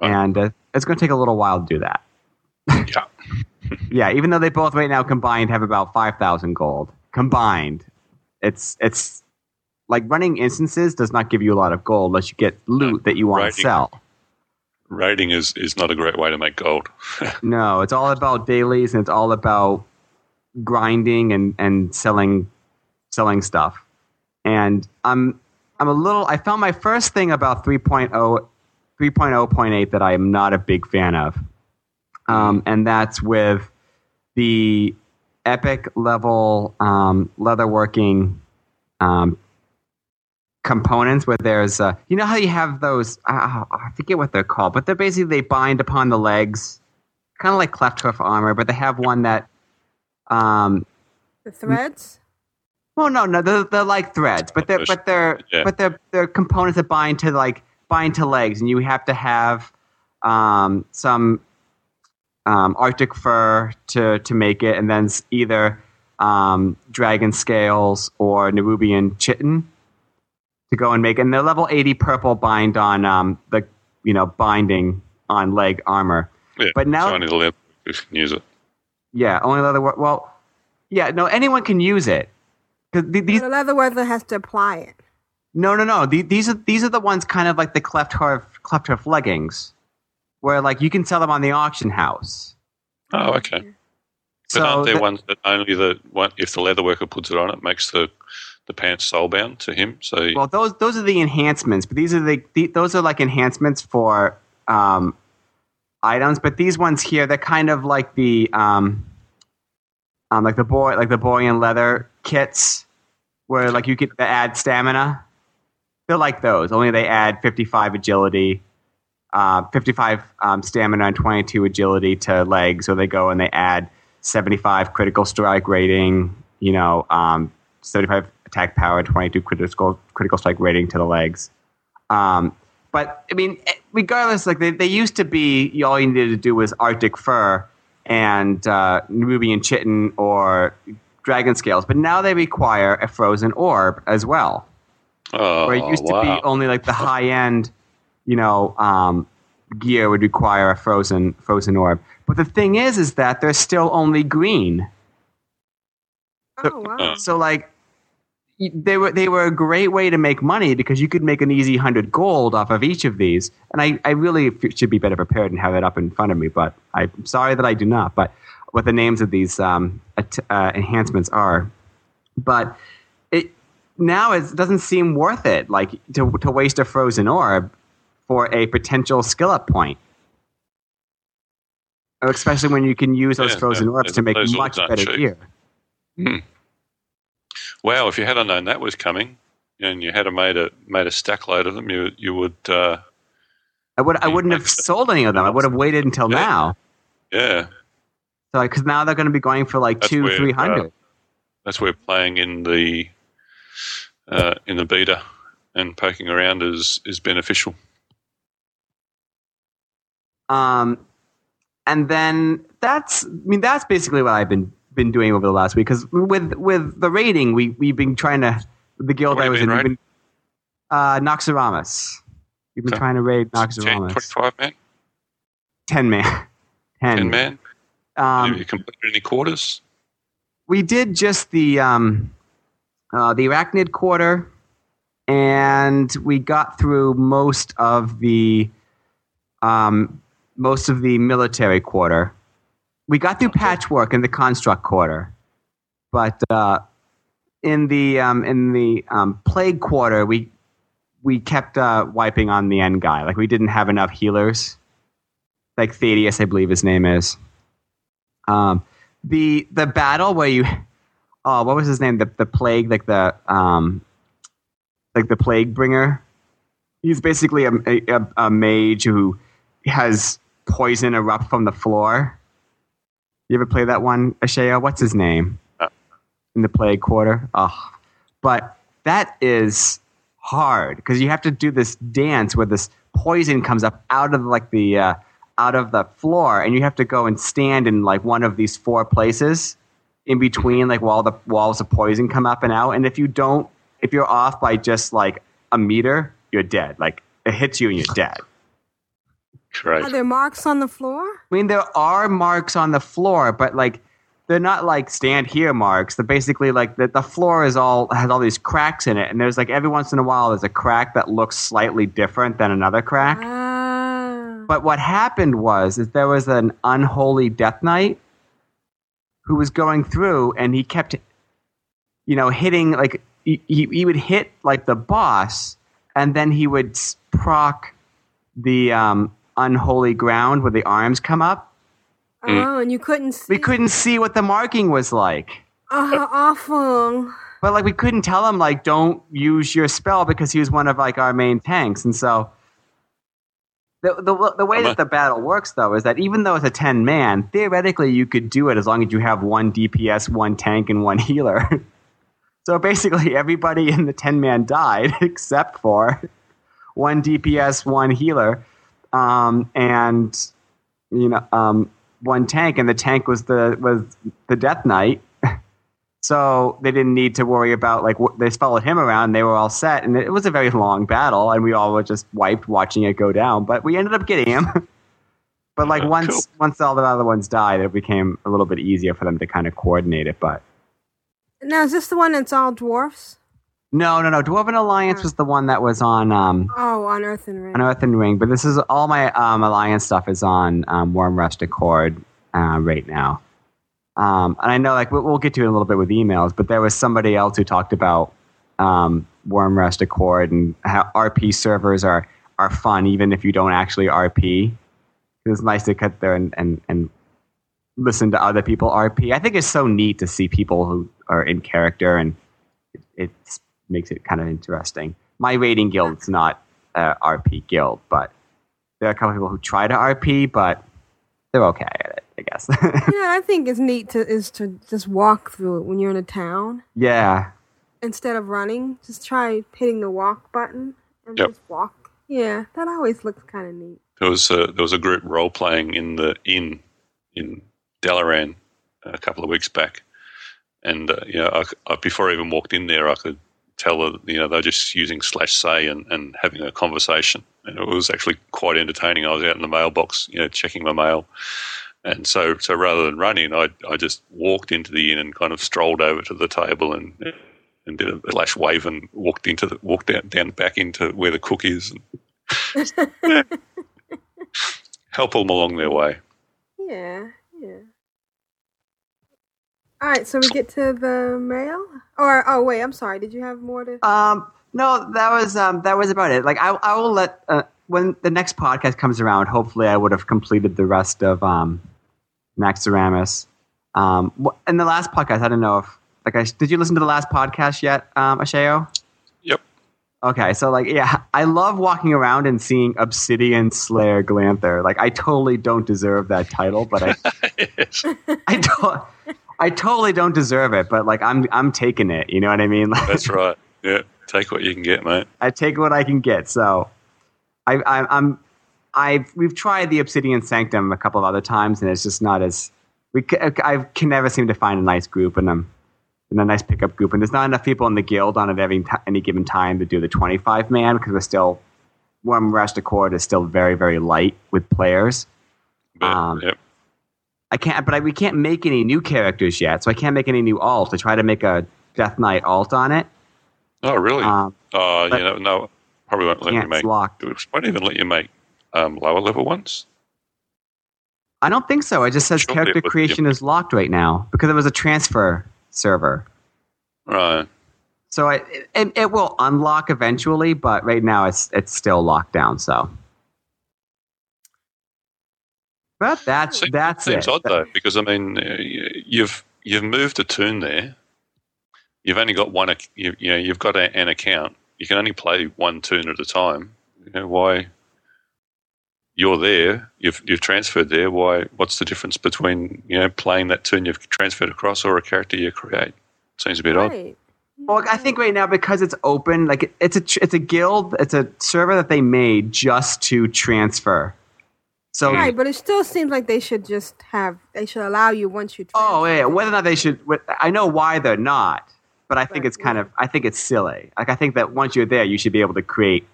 S5: And uh, it's going to take a little while to do that. *laughs*
S3: Yeah. *laughs*
S5: Yeah, even though they both right now combined have about 5,000 gold combined. It's it's like running instances does not give you a lot of gold unless you get loot that you want to sell.
S3: Raiding is, is not a great way to make gold. *laughs*
S5: No, it's all about dailies and it's all about grinding and, and selling selling stuff. And I'm I'm a little I found my first thing about oh, 3.0 3.0.8 that I am not a big fan of. Um, and that's with the epic level um, leatherworking um, components where there's uh, you know how you have those uh, I forget what they're called but they're basically they bind upon the legs kind of like cleft hoof armor but they have one that um
S2: The threads.
S5: well no no they're, they're like threads but they're but they're
S3: Yeah.
S5: but they're they're components that bind to like bind to legs and you have to have um some um, Arctic fur to to make it, and then s- either um, dragon scales or Nerubian chitin to go and make. And they're level eighty purple bind on um, the you know binding on leg armor.
S3: Yeah,
S5: But now-
S3: only the leather workers can use it.
S5: Yeah, only leather. wor- Well, yeah, no, anyone can use it. 'Cause the- these,
S2: the leather worker has to apply it.
S5: no, no, no. The, these are these are the ones kind of like the cleft hoof cleft hoof leggings, where like you can sell them on the auction house.
S3: Oh, okay. But
S5: So
S3: aren't there
S5: the-
S3: ones that only the one if the leather worker puts it on, it makes the the pants soulbound to him? So
S5: Well, those those are the enhancements, but these are the, the those are like enhancements for um, items. But these ones here, they're kind of like the um, um, like the boy like the Borean leather kits, where like you get to add stamina. They're like those, only they add fifty five agility, uh, fifty five um, stamina and twenty two agility to legs, so they go and they add seventy five critical strike rating. You know, um, 75 attack power, 22 critical critical strike rating to the legs. Um, but I mean, eh, regardless, like they, they used to be, all you needed to do was Arctic fur and uh, Nerubian chitin or dragon scales. But now they require a frozen orb as well.
S3: oh,
S5: Where it used to be only like the high end, you know, um, gear would require a frozen frozen orb. But the thing is, is that they're still only green.
S2: Oh wow.
S5: So like y- they were they were a great way to make money because you could make an easy hundred gold off of each of these. And I, I really f- should be better prepared and have it up in front of me, but I'm sorry that I do not. But what the names of these um, at- uh, enhancements are, but it now it doesn't seem worth it, like to to waste a frozen orb for a potential skill up point. Especially when you can use those
S3: Yeah,
S5: frozen orbs to make much better gear.
S3: Wow, if you had known that was coming and you had made a made a stack load of them, you you would uh,
S5: I would. I wouldn't have
S3: sense.
S5: sold any of them. I would have waited until
S3: Yeah.
S5: now.
S3: yeah.
S5: So because now they're going to be going for like
S3: That's
S5: two,
S3: where,
S5: three hundred.
S3: uh, That's where playing in the uh, in the beta and poking around is is beneficial.
S5: um, and then that's I mean that's basically what I've been been doing over the last week. Because with with the rating, we we've been trying to the guild I was in.
S3: been
S5: uh, Naxxramas. We've been
S3: Okay.
S5: trying to raid
S3: 10,
S5: Naxxramas.
S3: 25 man,
S5: Ten man. *laughs* Ten.
S3: 10 man.
S5: Um,
S3: have you completed any quarters?
S5: we did just the um, uh, the arachnid quarter, and we got through most of the um, most of the military quarter. We got through patchwork in the construct quarter, but uh, in the um, in the um, plague quarter, we we kept uh, wiping on the end guy. Like we didn't have enough healers. Like Thaddeus, I believe his name is. Um, the the battle where you *laughs* oh what was his name the the plague like the um like the plague bringer he's basically a, a, a mage who has poison erupt from the floor You ever play that one, Asheo? What's his name?
S3: Uh.
S5: In the play quarter. Oh, but that is hard because you have to do this dance where this poison comes up out of like the uh, out of the floor, and you have to go and stand in like one of these four places in between, like while the walls of poison come up and out. And if you don't, if you're off by just like a meter, you're dead. Like it hits you and you're dead.
S3: Great.
S2: Are there marks on the floor?
S5: I mean, there are marks on the floor, but like they're not like stand here marks. They're basically like the, the floor is all has all these cracks in it, and there's like every once in a while there's a crack that looks slightly different than another crack.
S2: Ah.
S5: But what happened was is there was an unholy death knight who was going through, and he kept, you know, hitting like he, he, he would hit like the boss, and then he would proc the um, unholy ground where the arms come up.
S2: Oh, mm. and you couldn't see.
S5: We couldn't see what the marking was like.
S2: Oh, awful.
S5: But like we couldn't tell him like don't use your spell because he was one of like our main tanks, and so the the, the way that the battle works though is that even though it's a ten man, theoretically you could do it as long as you have one DPS, one tank, and one *laughs* healer. so basically everybody in the ten man died *laughs* except for one DPS, one healer, um, and you know um, one tank, and the tank was the was the Death Knight. *laughs* So they didn't need to worry about like wh- they followed him around. They were all set, and it was a very long battle, and we all were just wiped watching it go down. But we ended up getting him. *laughs* but like
S3: Oh,
S5: once
S3: cool.
S5: once all the other ones died, it became a little bit easier for them to kind of coordinate it. But
S2: Now, is this the one that's all dwarfs?
S5: No, no, no. Dwarven Alliance was the one that was on um,
S2: Oh, on Earthen Ring.
S5: on Earth and Ring, but this is all my um, Alliance stuff is on um, Wyrmrest Accord uh, right now. Um, and I know, like, we'll, we'll get to it in a little bit with emails, but there was somebody else who talked about um, Wyrmrest Accord and how RP servers are, are fun, even if you don't actually RP. It's nice to cut there and, and, and listen to other people RP. I think it's so neat to see people who are in character, and it, it makes it kind of interesting. My rating guild's not a RP guild, but there are a couple people who try to RP, but they're okay at it, I guess. *laughs*
S2: yeah, I think it's neat to is to just walk through it when you're in a town
S5: yeah.
S2: instead of running. Just try hitting the walk button and
S3: Yep.
S2: just walk. Yeah, that always looks kind of neat.
S3: There was a, there was a group role playing in the inn in Dalaran a couple of weeks back, and uh, you know, I, c- I- before I even walked in there, I could tell that you know they're just using slash say and, and having a conversation, and it was actually quite entertaining. I was out in the mailbox, you know, checking my mail, and so so rather than running, I I just walked into the inn and kind of strolled over to the table and. And did a slash wave and walked into the walked down, down back into where the cook is and *laughs* *laughs* help them along their way.
S2: Yeah, yeah. All right, so we get to the mail. Or oh wait, I'm sorry. Did you have more to?
S5: Um, no, that was um, that was about it. Like I, I will let uh, when the next podcast comes around. Hopefully, I would have completed the rest of um, Naxxramas. Um, in the last podcast, I don't know if like I did you listen to the last podcast yet, um, Asheo?
S3: Yep.
S5: Okay, so like yeah, I love walking around and seeing Obsidian Slayer Glanther. Like I totally don't deserve that title, but I. *laughs* *laughs* I don't I totally don't deserve it, but like I'm I'm taking it. You know what I mean? *laughs* Like,
S3: That's right. Yeah. Take what you can get, mate.
S5: I take what I can get. So I, I I'm I've we've tried the Obsidian Sanctum a couple of other times, and it's just not as we c- I can never seem to find a nice group and um and a nice pickup group, and there's not enough people in the guild on at every t- any given time to do the 25 man because we're still Wyrmrest Accord is still very very light with players.
S3: But,
S5: Um,
S3: yep.
S5: I can't, but I, we can't make any new characters yet, so I can't make any new alt. I try to make a Death Knight alt on it.
S3: Oh, really?
S5: Um, but-
S3: you know, no, probably won't let you make.
S5: locked.
S3: It won't even let you make um, lower level ones.
S5: I don't think so. It just says character creation is locked right now because it was a transfer server.
S3: Right.
S5: So it, it, it will unlock eventually, but right now it's it's still locked down. So, but that's
S3: Seems,
S5: that's
S3: seems
S5: it.
S3: odd though, because I mean, uh, you've you've moved a tune there. You've only got one. You, you know, you've got a, an account. You can only play one tune at a time. You know why? you're there, you've you've transferred there. Why? What's the difference between you know playing that turn you've transferred across or a character you create? Seems a bit odd.
S5: Well, I think right now because it's open, like it- it's a it's a guild, it's a server that they made just to transfer. So
S2: Right, but it still seems like they should just have. They should allow you once you.
S5: Oh yeah, whether or not they should, I know why they're not, but I think
S2: Right,
S5: it's kind of, I think it's silly. Like I think that once you're there, you should be able to create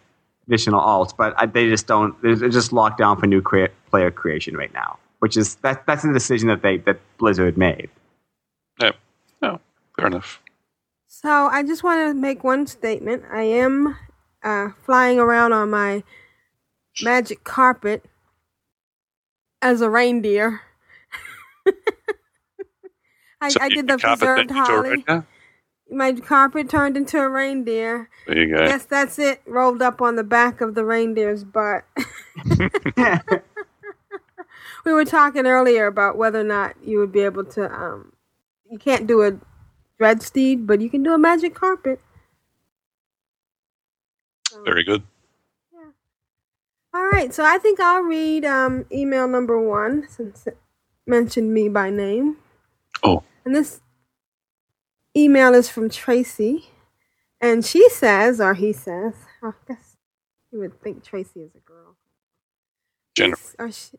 S5: additional alts, but I, they just don't. They're they're just locked down for new crea- player creation right now, which is that that's the decision that they that Blizzard made.
S3: Yeah. No, fair enough.
S2: So I just want to make one statement. I am uh, flying around on my magic carpet as a reindeer. I,
S3: So
S2: I did the preserved
S3: that into a
S2: holly. My carpet turned into a reindeer.
S3: There you go.
S2: Yes, that's it. Rolled up on the back of the reindeer's butt. *laughs* we were talking earlier about whether or not you would be able to. Um, you can't do a dread steed, but you can do a magic carpet.
S3: Very good.
S2: All right, so I think I'll read um, email number one since it mentioned me by name.
S3: Oh,
S2: And this email is from Tracy. And she says, or he says, I guess you would think Tracy is a girl.
S3: Jennifer.
S2: Or she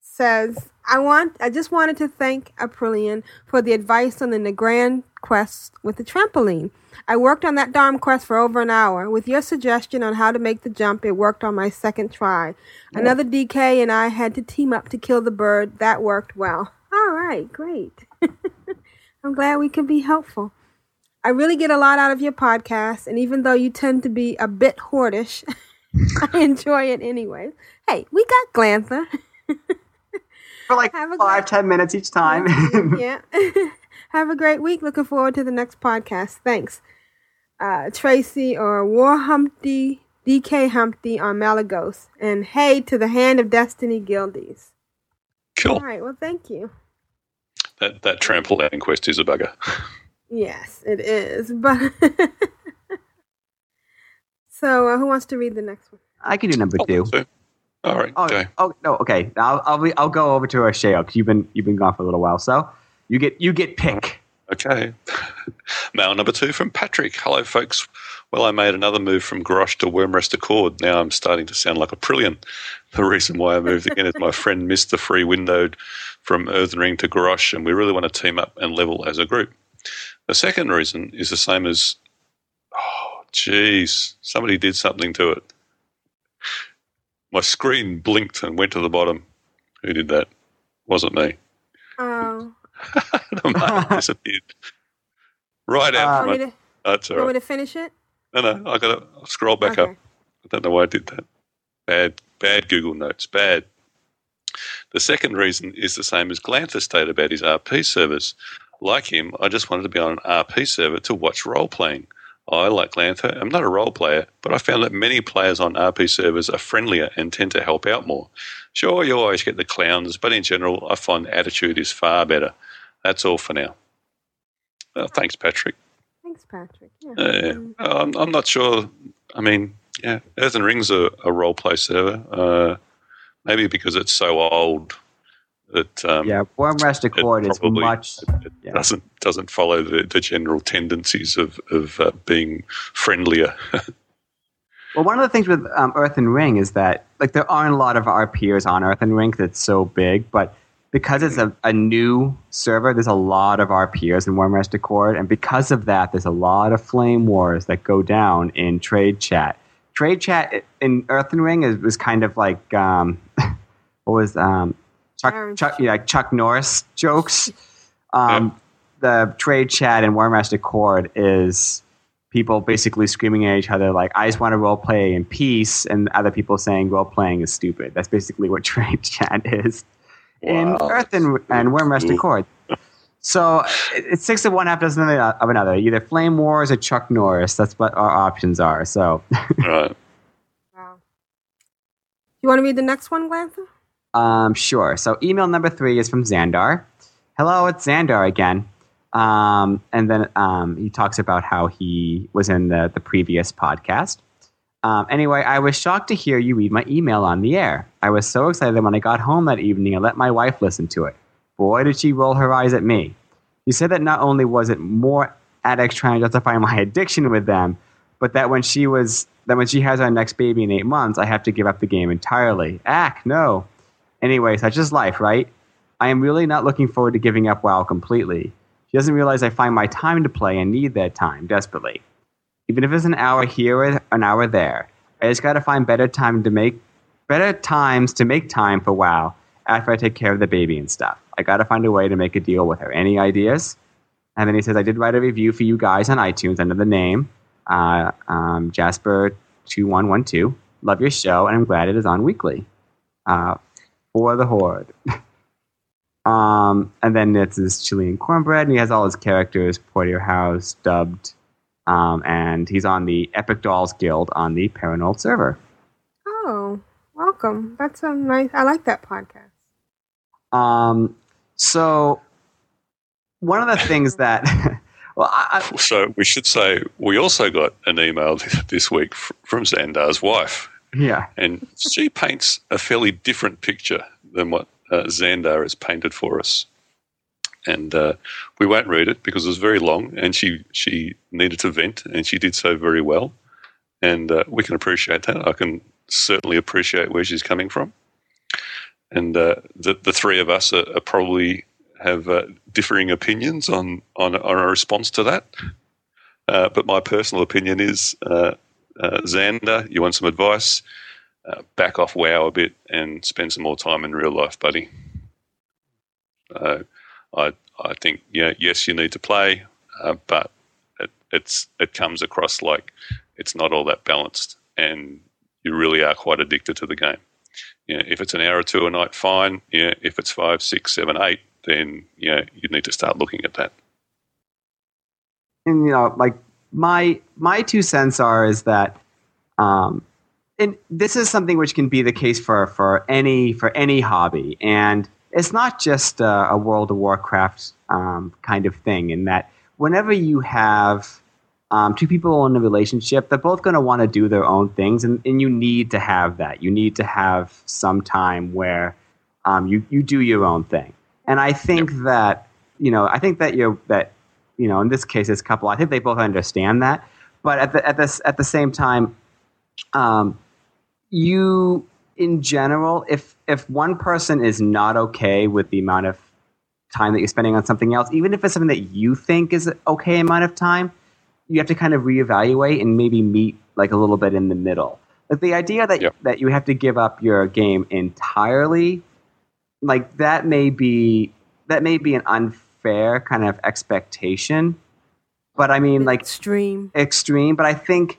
S2: says, I want I just wanted to thank Aprillian for the advice on the Nagrand quest with the trampoline. I worked on that darn quest for over an hour. With your suggestion on how to make the jump, it worked on my second try. Another DK and I had to team up to kill the bird. That worked well. All right, great. *laughs* I'm glad we could be helpful. I really get a lot out of your podcast, and even though you tend to be a bit hoardish, *laughs* I enjoy it anyway. Hey, we got Glantha.
S5: For like
S2: Have a
S5: five,
S2: great-
S5: ten minutes each time.
S2: yeah. *laughs* Have a great week. Looking forward to the next podcast. Thanks. Uh, Tracy or War Humpty, DK Humpty on Malygos. And hey to the Hand of Destiny Guildies.
S3: Cool.
S2: All right. Well, thank you.
S3: That that trampoline quest is a bugger.
S2: Yes, it is. But *laughs* so, uh, who wants to read the next one?
S5: I can do number two.
S3: So, all right.
S5: Oh,
S3: Okay.
S5: oh no, okay. I'll I'll, be, I'll go over to our because you've been you've been gone for a little while. So you get you get pick.
S3: Okay. *laughs* Mail number two from Patrick. Hello, folks. Well, I made another move from Grosh to Wyrmrest Accord. Now I'm starting to sound like Aprillian. *laughs* The reason why I moved again is my friend missed the free windowed from Earthen Ring to Grosh, and we really want to team up and level as a group. The second reason is the same as, oh, jeez, somebody did something to it. My screen blinked and went to the bottom. Who did that? Wasn't me.
S2: Oh, *laughs*
S3: the mark *laughs* disappeared. Right out
S5: Uh,
S2: want to,
S3: That's all
S2: want me to finish it?
S3: No, no, I got to scroll back up. I don't know why I did that. Bad, bad Google Notes. Bad. The second reason is the same as Glantha stated about his RP servers. Like him, I just wanted to be on an RP server to watch role playing. I, like Glantha, am not a role player, but I found that many players on RP servers are friendlier and tend to help out more. Sure, you always get the clowns, but in general, I find attitude is far better. That's all for now. Well, thanks, Patrick.
S2: Thanks, Patrick. Yeah.
S3: Uh,
S2: Um,
S3: I'm, I'm not sure. I mean, yeah, Earthen Ring's a, a role play server. Uh, maybe because it's so old that um,
S5: Yeah, Wyrmrest Accord is much.
S3: it
S5: Yeah.
S3: doesn't doesn't follow the, the general tendencies of of uh, being friendlier. *laughs*
S5: Well, one of the things with um, Earthen Ring is that like there aren't a lot of our peers on Earthen Ring that's so big, but because it's a, a new server, there's a lot of our peers in Wyrmrest Accord, and because of that, there's a lot of flame wars that go down in trade chat. Trade chat in Earthen Ring is, was kind of like um, *laughs* what was um, Chuck, Chuck, yeah, Chuck Norris *laughs* jokes. Um, The trade chat in Wyrmrest Accord is people basically screaming at each other like i just want to role play in peace and other people saying role playing is stupid that's basically what *laughs* trade chat is in
S3: Wow.
S5: earth and, and Wyrmrest
S3: Ooh.
S5: accord so it's six of one half dozen of the- of another either flame wars or chuck norris that's what our options are so *laughs*
S3: right.
S2: wow. You want to read the next one, Glantha?
S5: Um, sure. So email number three is from Xandar. Hello, it's Xandar again. Um, and then um, he talks about how he was in the, the previous podcast. Um, anyway, I was shocked to hear you read my email on the air. I was so excited when I got home that evening and let my wife listen to it. Boy, did she roll her eyes at me. She said that not only was it more addicts trying to justify my *laughs* addiction with them, but that when she was that when she has our next baby in eight months, I have to give up the game entirely. Ack, no. Anyway, such is life, right? I am really not looking forward to giving up WoW completely. She doesn't realize I find my time to play and need that time desperately. Even if it's an hour here or an hour there, I just got to find better time to make better times to make time for WoW after I take care of the baby and stuff. I got to find a way to make a deal with her. Any ideas? And then he says, I did write a review for you guys on iTunes under the name uh, um, Jasper2112. Love your show, and I'm glad it is on weekly. Uh, for the Horde. *laughs* um, and then it's his Chilean cornbread, and he has all his characters, Porter House, dubbed, um, and he's on the Epic Dolls Guild on the Paranoid server.
S2: Oh, welcome. That's a nice. I like that podcast.
S5: Um, so one of the things *laughs* that, *laughs* well, I, I,
S3: So we should say we also got an email *laughs* this week from Xandar's wife,
S5: yeah,
S3: and she paints a fairly different picture than what uh, Xandar has painted for us. And uh, we won't read it because it was very long, and she she needed to vent, and she did so very well. And uh, we can appreciate that. I can certainly appreciate where she's coming from. And uh, the the three of us are, are probably have uh, differing opinions on, on a response to that. Uh, but my personal opinion is, uh, Xandar, you want some advice? Back off WoW a bit and spend some more time in real life, buddy. Uh, I I think yeah, yes, you need to play, uh, but it, it's it comes across like it's not all that balanced, and you really are quite addicted to the game. You know, if it's an hour or two a night, fine. Yeah, if it's five, six, seven, eight, then you know, you need to start looking at that.
S5: and you know, like my my two cents are is that, um, and this is something which can be the case for for any for any hobby, and it's not just a, a World of Warcraft um, kind of thing. In that, whenever you have um, two people in a relationship, they're both going to want to do their own things, and, and you need to have that. You need to have some time where um, you you do your own thing. And I think that you know, I think that you're that you know, in this case, this couple, I think they both understand that. But at the at this at the same time, um, you in general, if if one person is not okay with the amount of time that you're spending on something else, even if it's something that you think is an okay amount of time, you have to kind of reevaluate and maybe meet like a little bit in the middle. Like the idea that
S3: Yep.
S5: that you have to give up your game entirely, like that may be that may be an unfair kind of expectation. But I mean, like
S2: Extreme.
S5: extreme, but I think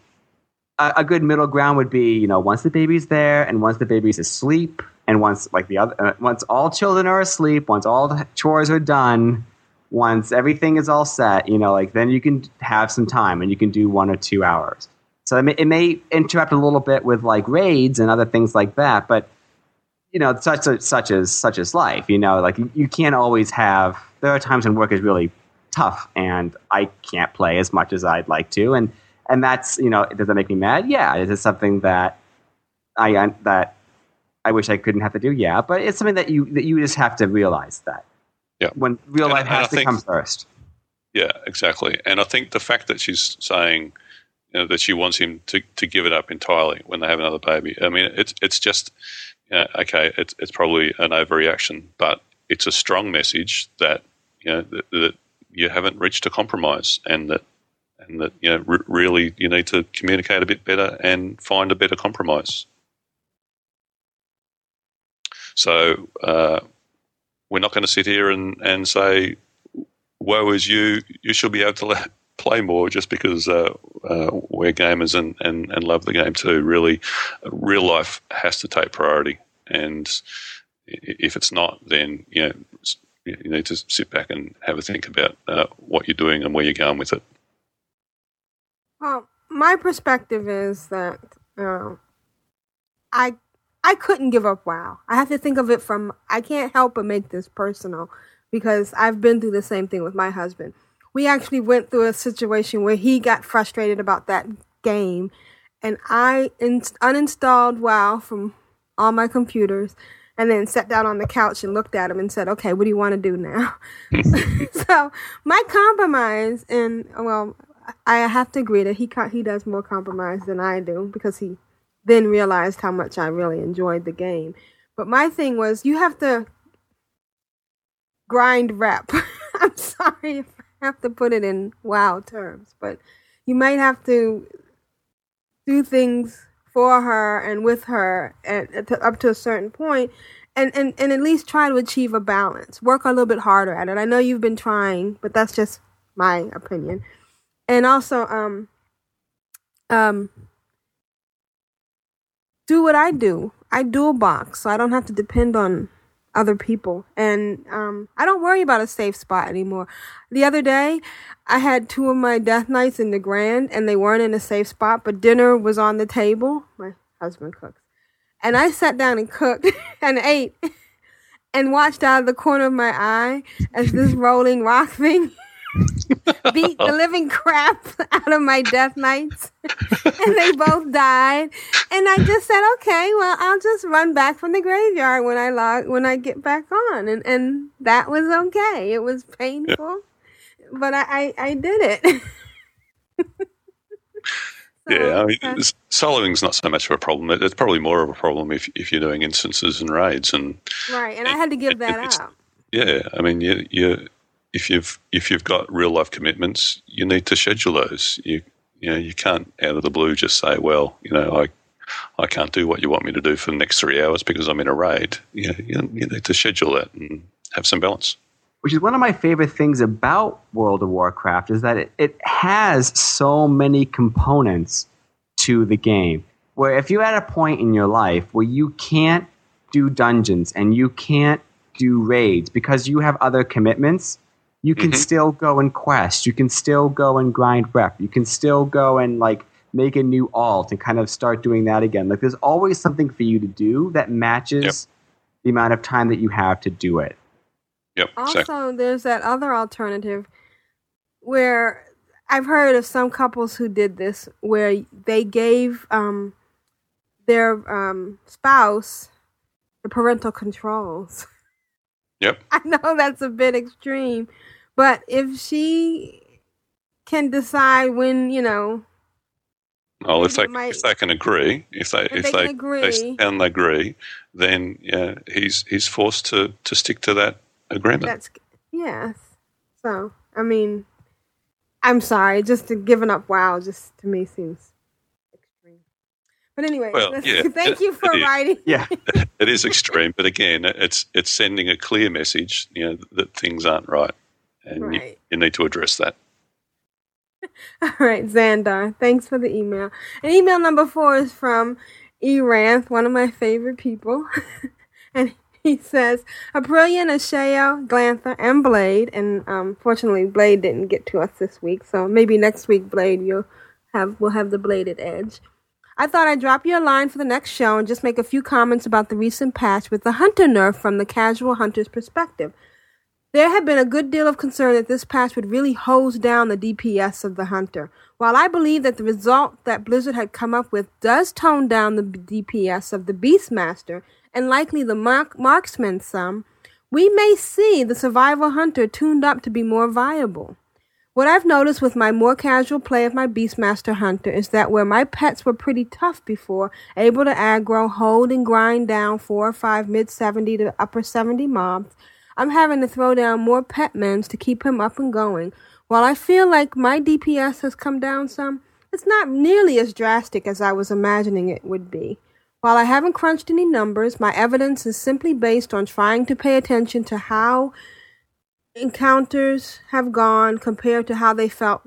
S5: a, a good middle ground would be, you know, once the baby's there and once the baby's asleep and once like the other, uh, once all children are asleep, once all the chores are done, once everything is all set, you know, like then you can have some time and you can do one or two hours. So it may, it may interrupt a little bit with like raids and other things like that, but you know, such such as such as life. You know, like you, you can't always have. There are times when work is really tough, and I can't play as much as I'd like to, and and that's you know, does that make me mad? Yeah, is it something that I uh, that I wish I couldn't have to do? Yeah, but it's something that you that you just have to realize that.
S3: Yeah.
S5: When real
S3: And-
S5: life has to
S3: think-
S5: come first.
S3: Yeah, exactly. And I think the fact that she's saying you know, that she wants him to, to give it up entirely when they have another baby. I mean, it's it's just you know, okay. It's it's probably an overreaction, but it's a strong message that you know that, that you haven't reached a compromise, and that and that you know r- really you need to communicate a bit better and find a better compromise. So uh, we're not going to sit here and, and say woe is you. You should be able to let, *laughs* play more just because uh, uh, we're gamers and, and, and love the game too. Really, real life has to take priority, and if it's not, then you know you need to sit back and have a think about uh, what you're doing and where you're going with it.
S2: Well, my perspective is that um, I I couldn't give up WoW. I have to think of it from I can't help but make this personal because I've been through the same thing with my husband. We actually went through a situation where he got frustrated about that game and I in- uninstalled WoW from all my computers, and then sat down on the couch and looked at him and said, "Okay, what do you want to do now?" *laughs* so my compromise, and well, I have to agree that he he does more compromise than I do because he then realized how much I really enjoyed the game. But my thing was, you have to grind rep. *laughs* I'm sorry if I have to put it in WoW terms, but you might have to do things for her and with her and, up to a certain point and, and, and at least try to achieve a balance. Work a little bit harder at it. I know you've been trying, but that's just my opinion. And also, um, um, do what I do. I dual box, so I don't have to depend on other people. And um, I don't worry about a safe spot anymore. The other day, I had two of my death knights in Nagrand, and they weren't in a safe spot, but dinner was on the table. My husband cooks. And I sat down and cooked *laughs* and ate and watched out of the corner of my eye as this rolling rock thing *laughs* beat the living crap out of my death knights *laughs* and they both died. And i just said okay well i'll just run back from the graveyard when i log when i get back on. And and that was okay. It was painful. But i i, I did it. *laughs*
S3: Yeah, I mean,
S2: uh,
S3: So, soloing's not so much of a problem. It- It's probably more of a problem if if you're doing instances and raids. And
S2: right and i had to give that
S3: It's-
S2: up.
S3: Yeah, I mean, you you if you've if you've got real life commitments, you need to schedule those. You you know you can't out of the blue just say, well, you know, I I can't do what you want me to do for the next three hours because I'm in a raid. You know, you, you need to schedule that and have some balance.
S5: which is one of my favorite things about World of Warcraft is that it, it has so many components to the game. Where if you're at a point in your life where you can't do dungeons and you can't do raids because you have other commitments, you can
S3: Mhm.
S5: still go and quest. You can still go and grind rep. You can still go and like make a new alt and kind of start doing that again. Like there's always something for you to do that matches the amount of time that you have to do it.
S3: Yep.
S2: Also,
S3: exactly.
S2: there's that other alternative where I've heard of some couples who did this, where they gave um, their um, spouse the parental controls. *laughs*
S3: Yep. *laughs*
S2: I know that's a bit extreme, but if she can decide when, you know,
S3: Well, if they
S2: might-
S3: if they can agree, if they
S2: If
S3: if
S2: they
S3: they
S2: can agree.
S3: they they agree, then yeah, he's he's forced to to stick to that agreement.
S2: that's yes. So, I mean, I'm sorry, just giving up WoW just to me seems. But anyway,
S3: Well, yeah, *laughs*
S2: thank you for writing.
S5: Yeah. *laughs*
S3: it is extreme, but again, it's it's sending a clear message, you know, that things aren't right, and you,
S2: Right.
S3: you need to address that. *laughs*
S2: All right, Xandar, thanks for the email. And email number four is from Eranth, one of my favorite people. and he says, Aprillian, Asheo, Glantha, and Blade. And um, fortunately, Blade didn't get to us this week, so maybe next week, Blade, you'll have we'll have the bladed edge. I thought I'd drop you a line for the next show and just make a few comments about the recent patch with the hunter nerf from the casual hunter's perspective. There had been a good deal of concern that this patch would really hose down the DPS of the hunter. While I believe that the result that Blizzard had come up with does tone down the DPS of the Beastmaster and likely the mark- marksman some, we may see the survival hunter tuned up to be more viable. What I've noticed with my more casual play of my Beastmaster Hunter is that where my pets were pretty tough before, able to aggro, hold, and grind down four or five mid 70 to upper 70 mobs, I'm having to throw down more pet mends to keep him up and going. While I feel like my DPS has come down some, it's not nearly as drastic as I was imagining it would be. While I haven't crunched any numbers, my evidence is simply based on trying to pay attention to how encounters have gone compared to how they felt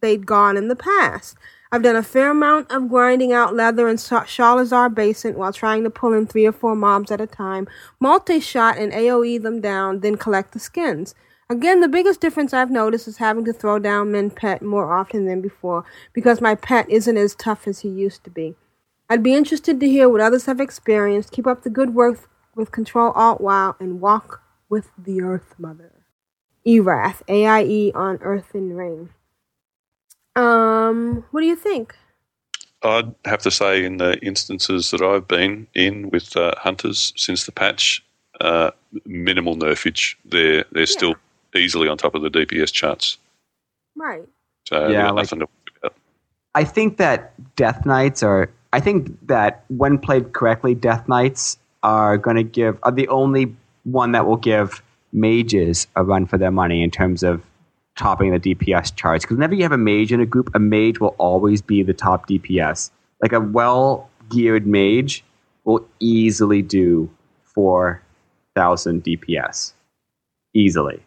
S2: they'd gone in the past. I've done a fair amount of grinding out leather in Sha- Sholazar Basin while trying to pull in three or four mobs at a time, multi-shot and AoE them down, then collect the skins. Again, the biggest difference I've noticed is having to throw down Mend Pet more often than before because my pet isn't as tough as he used to be. I'd be interested to hear what others have experienced. Keep up the good work with Control Alt WoW and walk with the Earth Mother. Erath, AIE on Earthen Ring. Um, what do you think?
S3: I'd have to say, in the instances that I've been in with uh, hunters since the patch, uh, minimal nerfage. They're they're still easily on top of the DPS charts.
S2: Right.
S3: So
S5: Yeah, like-
S3: nothing to worry about.
S5: I think that Death Knights are. I think that when played correctly, Death Knights are going to give are the only one that will give mages a run for their money in terms of topping the DPS charts. Because whenever you have a mage in a group, a mage will always be the top DPS. Like a well geared mage will easily do four thousand DPS, easily.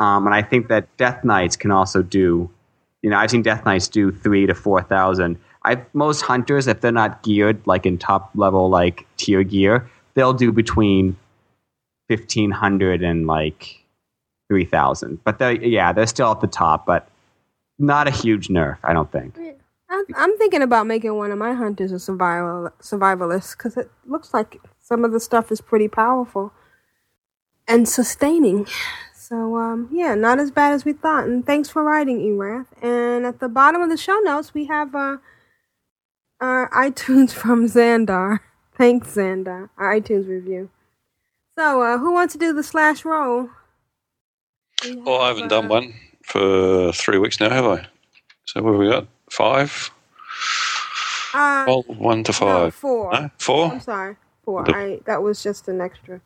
S5: Um, and I think that Death Knights can also do you know, I've seen Death Knights do three to four thousand. I most hunters, if they're not geared like in top level like tier gear, they'll do between fifteen hundred and like three thousand. But they yeah, they're still at the top, but not a huge nerf, I don't think.
S2: I'm, I'm thinking about making one of my hunters a survival survivalist because it looks like some of the stuff is pretty powerful and sustaining. So um, yeah, not as bad as we thought. And thanks for writing, Erath. And at the bottom of the show notes, we have uh, our *laughs* iTunes from Xandar. Thanks, Xandar. Our iTunes review. So uh, who wants to do the slash roll?
S3: Oh, I
S2: have,
S3: haven't done
S2: uh,
S3: one for three weeks now, have I? So what have we got? Five?
S2: Uh,
S3: Well, one to
S2: no,
S3: five.
S2: four.
S3: No? Four?
S2: I'm sorry, four.
S3: The-
S2: I that was just an extra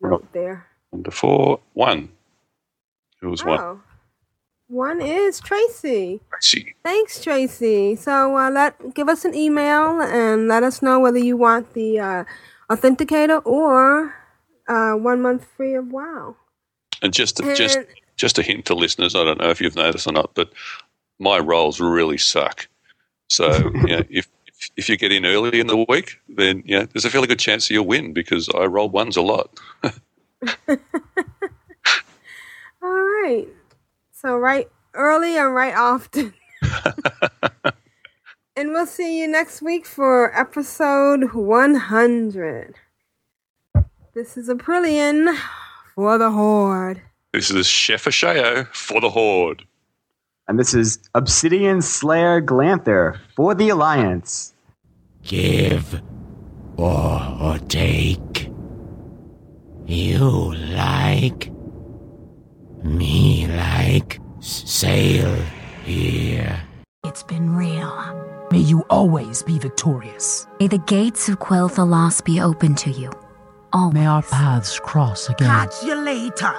S2: note there.
S3: One to four. One. It was one.
S2: Oh, one is Tracy.
S3: See.
S2: Thanks, Tracy. So uh, let give us an email and let us know whether you want the uh, authenticator or uh, one month free of WoW.
S3: And just just
S2: And-
S3: just a hint to listeners. I don't know if you've noticed or not, but my rolls really suck. So *laughs* you know, if if you get in early in the week, then yeah, there's a fairly good chance you'll win because I roll ones a lot. *laughs*
S2: All right. So right early and right often. *laughs* and we'll see you next week for episode 100. This is Aprillian for the Horde.
S3: This is Chef Asheo for the Horde.
S5: And this is Obsidian Slayer Glanther for the Alliance.
S1: Give or, or take. You like. Me like. Sail here.
S6: It's been real.
S7: May you always be victorious.
S6: May the gates of Quel'Thalas be open to you. Always.
S7: May our paths cross again.
S8: Catch you later.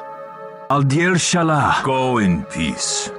S9: Al diel shala. Go in peace.